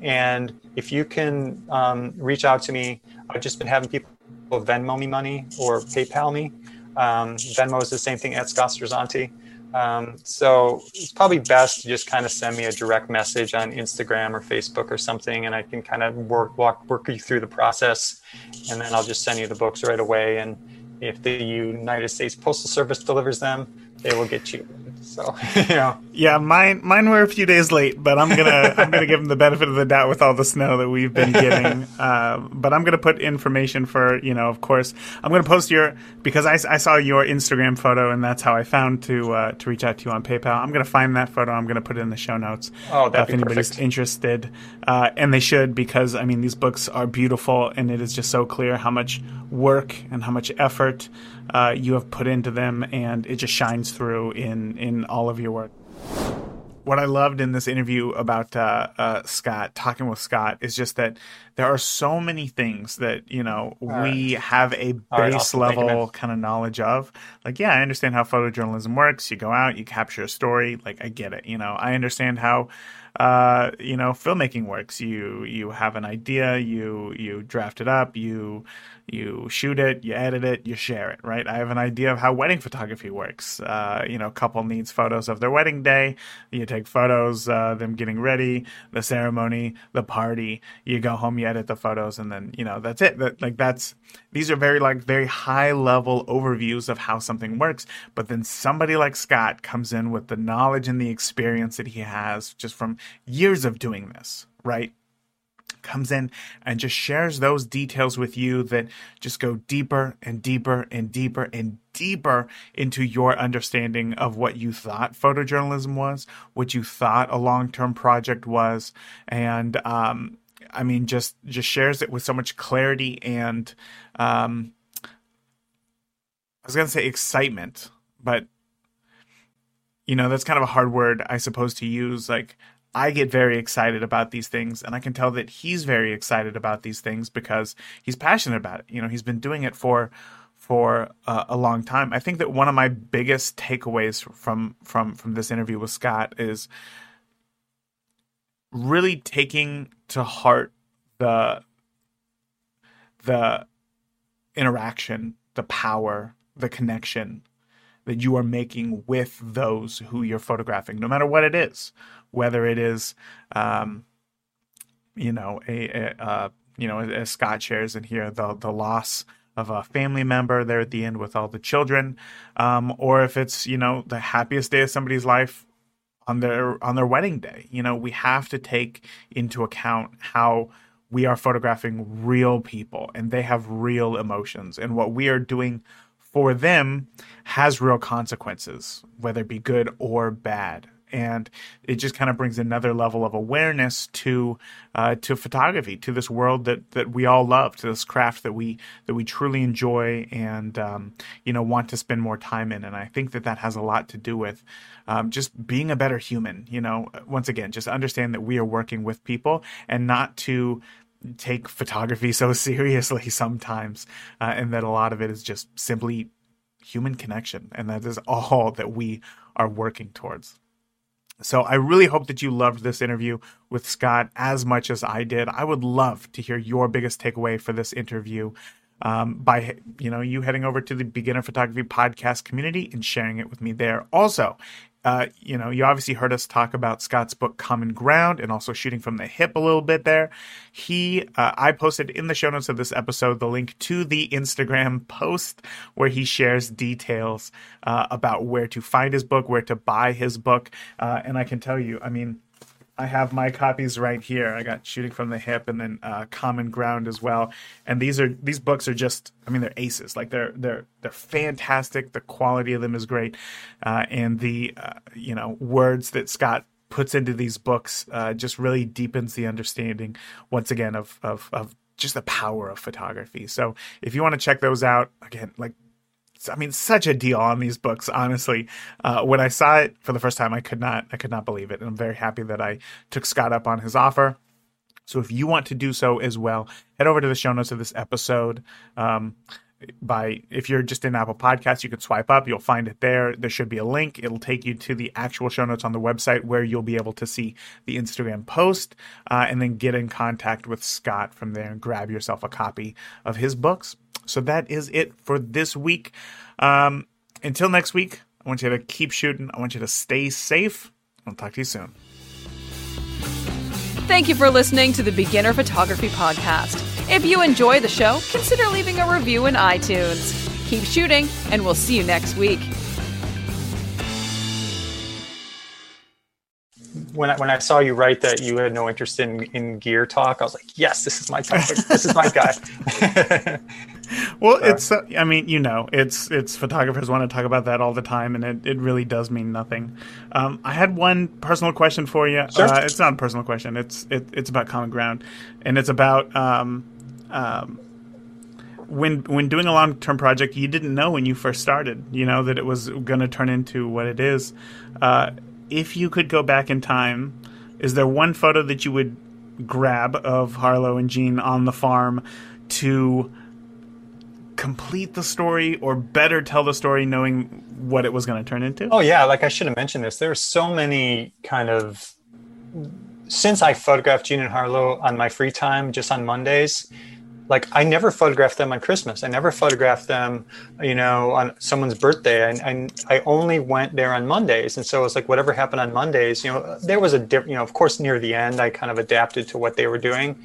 And if you can um, reach out to me, I've just been having people Venmo me money or PayPal me. Um, Venmo is the same thing at Scott Strazzante. Um, so it's probably best to just kind of send me a direct message on Instagram or Facebook or something, and I can kind of work walk work you through the process, and then I'll just send you the books right away. And if the United States Postal Service delivers them, they will get you. So <laughs> know. Yeah, mine mine were a few days late, but I'm gonna <laughs> I'm gonna give them the benefit of the doubt with all the snow that we've been getting. <laughs> Uh, but I'm gonna put information for you know, of course, I'm gonna post your because I, I saw your Instagram photo and that's how I found to uh, to reach out to you on PayPal. I'm gonna find that photo. I'm gonna put it in the show notes. Oh, that'd if anybody's perfect. interested, uh, and they should because I mean these books are beautiful and it is just so clear how much work and how much effort uh, you have put into them, and it just shines through in in all of your work. What I loved in this interview about uh, uh, Scott, talking with Scott, is just that there are so many things that you know we have a right, base awesome. Level kind of knowledge of. Like, yeah, I understand how photojournalism works. You go out, you capture a story. Like, I get it. You know, I understand how uh, you know filmmaking works. You you have an idea, you you draft it up, you you shoot it, you edit it, you share it. Right? I have an idea of how wedding photography works. Uh, you know, couple needs photos of their wedding day. You take photos, uh, them getting ready, the ceremony, the party. You go home, you edit the photos, and then you know that's it. That like that's these are very like very high level overviews of how something works. But then somebody like Scott comes in with the knowledge and the experience that he has just from years of doing this, right? Comes in and just shares those details with you that just go deeper and deeper and deeper and deeper into your understanding of what you thought photojournalism was, what you thought a long term project was, and um, I mean, just just shares it with so much clarity and um, I was gonna say excitement, but you know that's kind of a hard word, I suppose, to use. Like I get very excited about these things, and I can tell that he's very excited about these things because he's passionate about it. You know, he's been doing it for for uh, a long time. I think that one of my biggest takeaways from from from this interview with Scott is really taking to heart the the interaction, the power, the connection that you are making with those who you're photographing, no matter what it is, whether it is, um, you know, a, a uh, you know, as Scott shares in here, the the loss of a family member there at the end with all the children, um, or if it's you know the happiest day of somebody's life on their on their wedding day. You know, we have to take into account how we are photographing real people and they have real emotions and what we are doing for them has real consequences, whether it be good or bad. And it just kind of brings another level of awareness to uh, to photography, to this world that, that we all love, to this craft that we that we truly enjoy and um, you know want to spend more time in. And I think that that has a lot to do with um, just being a better human. You know, once again, just understand that we are working with people and not to take photography so <laughs> seriously sometimes, uh, and that a lot of it is just simply human connection, and that is all that we are working towards. So I really hope that you loved this interview with Scott as much as I did. I would love to hear your biggest takeaway for this interview um, by you know you heading over to the Beginner Photography Podcast community and sharing it with me there. Also, uh, you know, you obviously heard us talk about Scott's book Common Ground and also shooting from the hip a little bit there. He, uh, I posted in the show notes of this episode the link to the Instagram post where he shares details uh, about where to find his book, where to buy his book. Uh, and I can tell you, I mean, I have my copies right here. I got Shooting from the Hip and then uh, Common Ground as well. And these are these books are just I mean they're aces. Like they're they're they're fantastic. The quality of them is great, uh, and the uh, you know words that Scott puts into these books uh, just really deepens the understanding once again of of of just the power of photography. So if you want to check those out again, like I mean, such a deal on these books. Honestly, uh, when I saw it for the first time, I could not, I could not believe it, and I'm very happy that I took Scott up on his offer. So if you want to do so as well, head over to the show notes of this episode. Um, by if you're just in Apple Podcasts, you can swipe up, you'll find it there. There should be a link. It'll take you to the actual show notes on the website where you'll be able to see the Instagram post uh, and then get in contact with Scott from there and grab yourself a copy of his books. So that is it for this week. Um, until next week, I want you to keep shooting. I want you to stay safe. I'll talk to you soon. Thank you for listening to the Beginner Photography Podcast. If you enjoy the show, consider leaving a review in iTunes. Keep shooting, and we'll see you next week. When I, when I saw you write that you had no interest in, in gear talk, I was like, yes, this is my topic. this is my guy. <laughs> well, it's uh, I mean, you know, it's it's photographers want to talk about that all the time, and it, it really does mean nothing. Um, I had one personal question for you. Sure. Uh, it's not a personal question. It's it, it's about common ground, and it's about um, um, when when doing a long term project, you didn't know when you first started, you know, that it was going to turn into what it is. Uh, if you could go back in time, is there one photo that you would grab of Harlow and Jean on the farm to complete the story or better tell the story knowing what it was going to turn into? Oh yeah, like I should have mentioned this. There's so many kind of since I photographed Jean and Harlow on my free time, just on Mondays. Like I never photographed them on Christmas. I never photographed them, you know, on someone's birthday. I, I, I only went there on Mondays, and so it was like whatever happened on Mondays. You know, there was a different. You know, of course, near the end, I kind of adapted to what they were doing,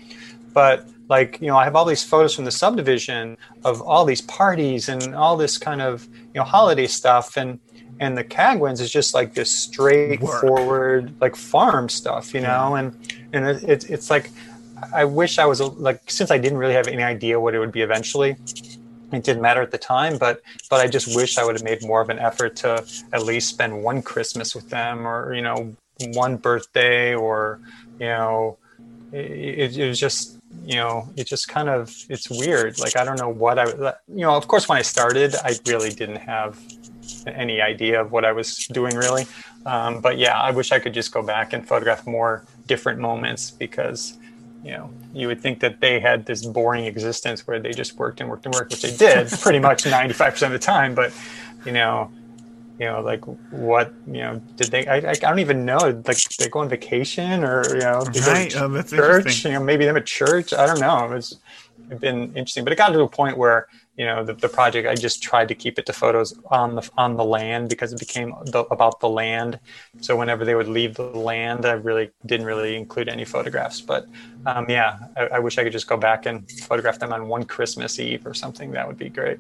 but like you know i have all these photos from the subdivision of all these parties and all this kind of you know holiday stuff. And and the Cagwins is just like this straightforward like farm stuff you know? And and it, it's it's like i wish i was like since i didn't really have any idea what it would be eventually it didn't matter at the time but but i just wish i would have made more of an effort to at least spend one christmas with them or you know one birthday or you know it, it was just you know it just kind of it's weird. Like i don't know what i you know of course when i started i really didn't have any idea of what i was doing really. Um, but yeah i wish i could just go back and photograph more different moments because you know you would think that they had this boring existence where they just worked and worked and worked which they did pretty much 95% of the time. But you know you know, like what, you know, did they, I, I don't even know, like they go on vacation or, you know, right. Oh, that's church, you know, maybe them at church. I don't know. It was, it's been interesting, but it got to a point where, you know, the, the project, I just tried to keep it to photos on the, on the land because it became the, about the land. So whenever they would leave the land, I really didn't really include any photographs, but um, yeah, I, I wish I could just go back and photograph them on one Christmas Eve or something. That would be great.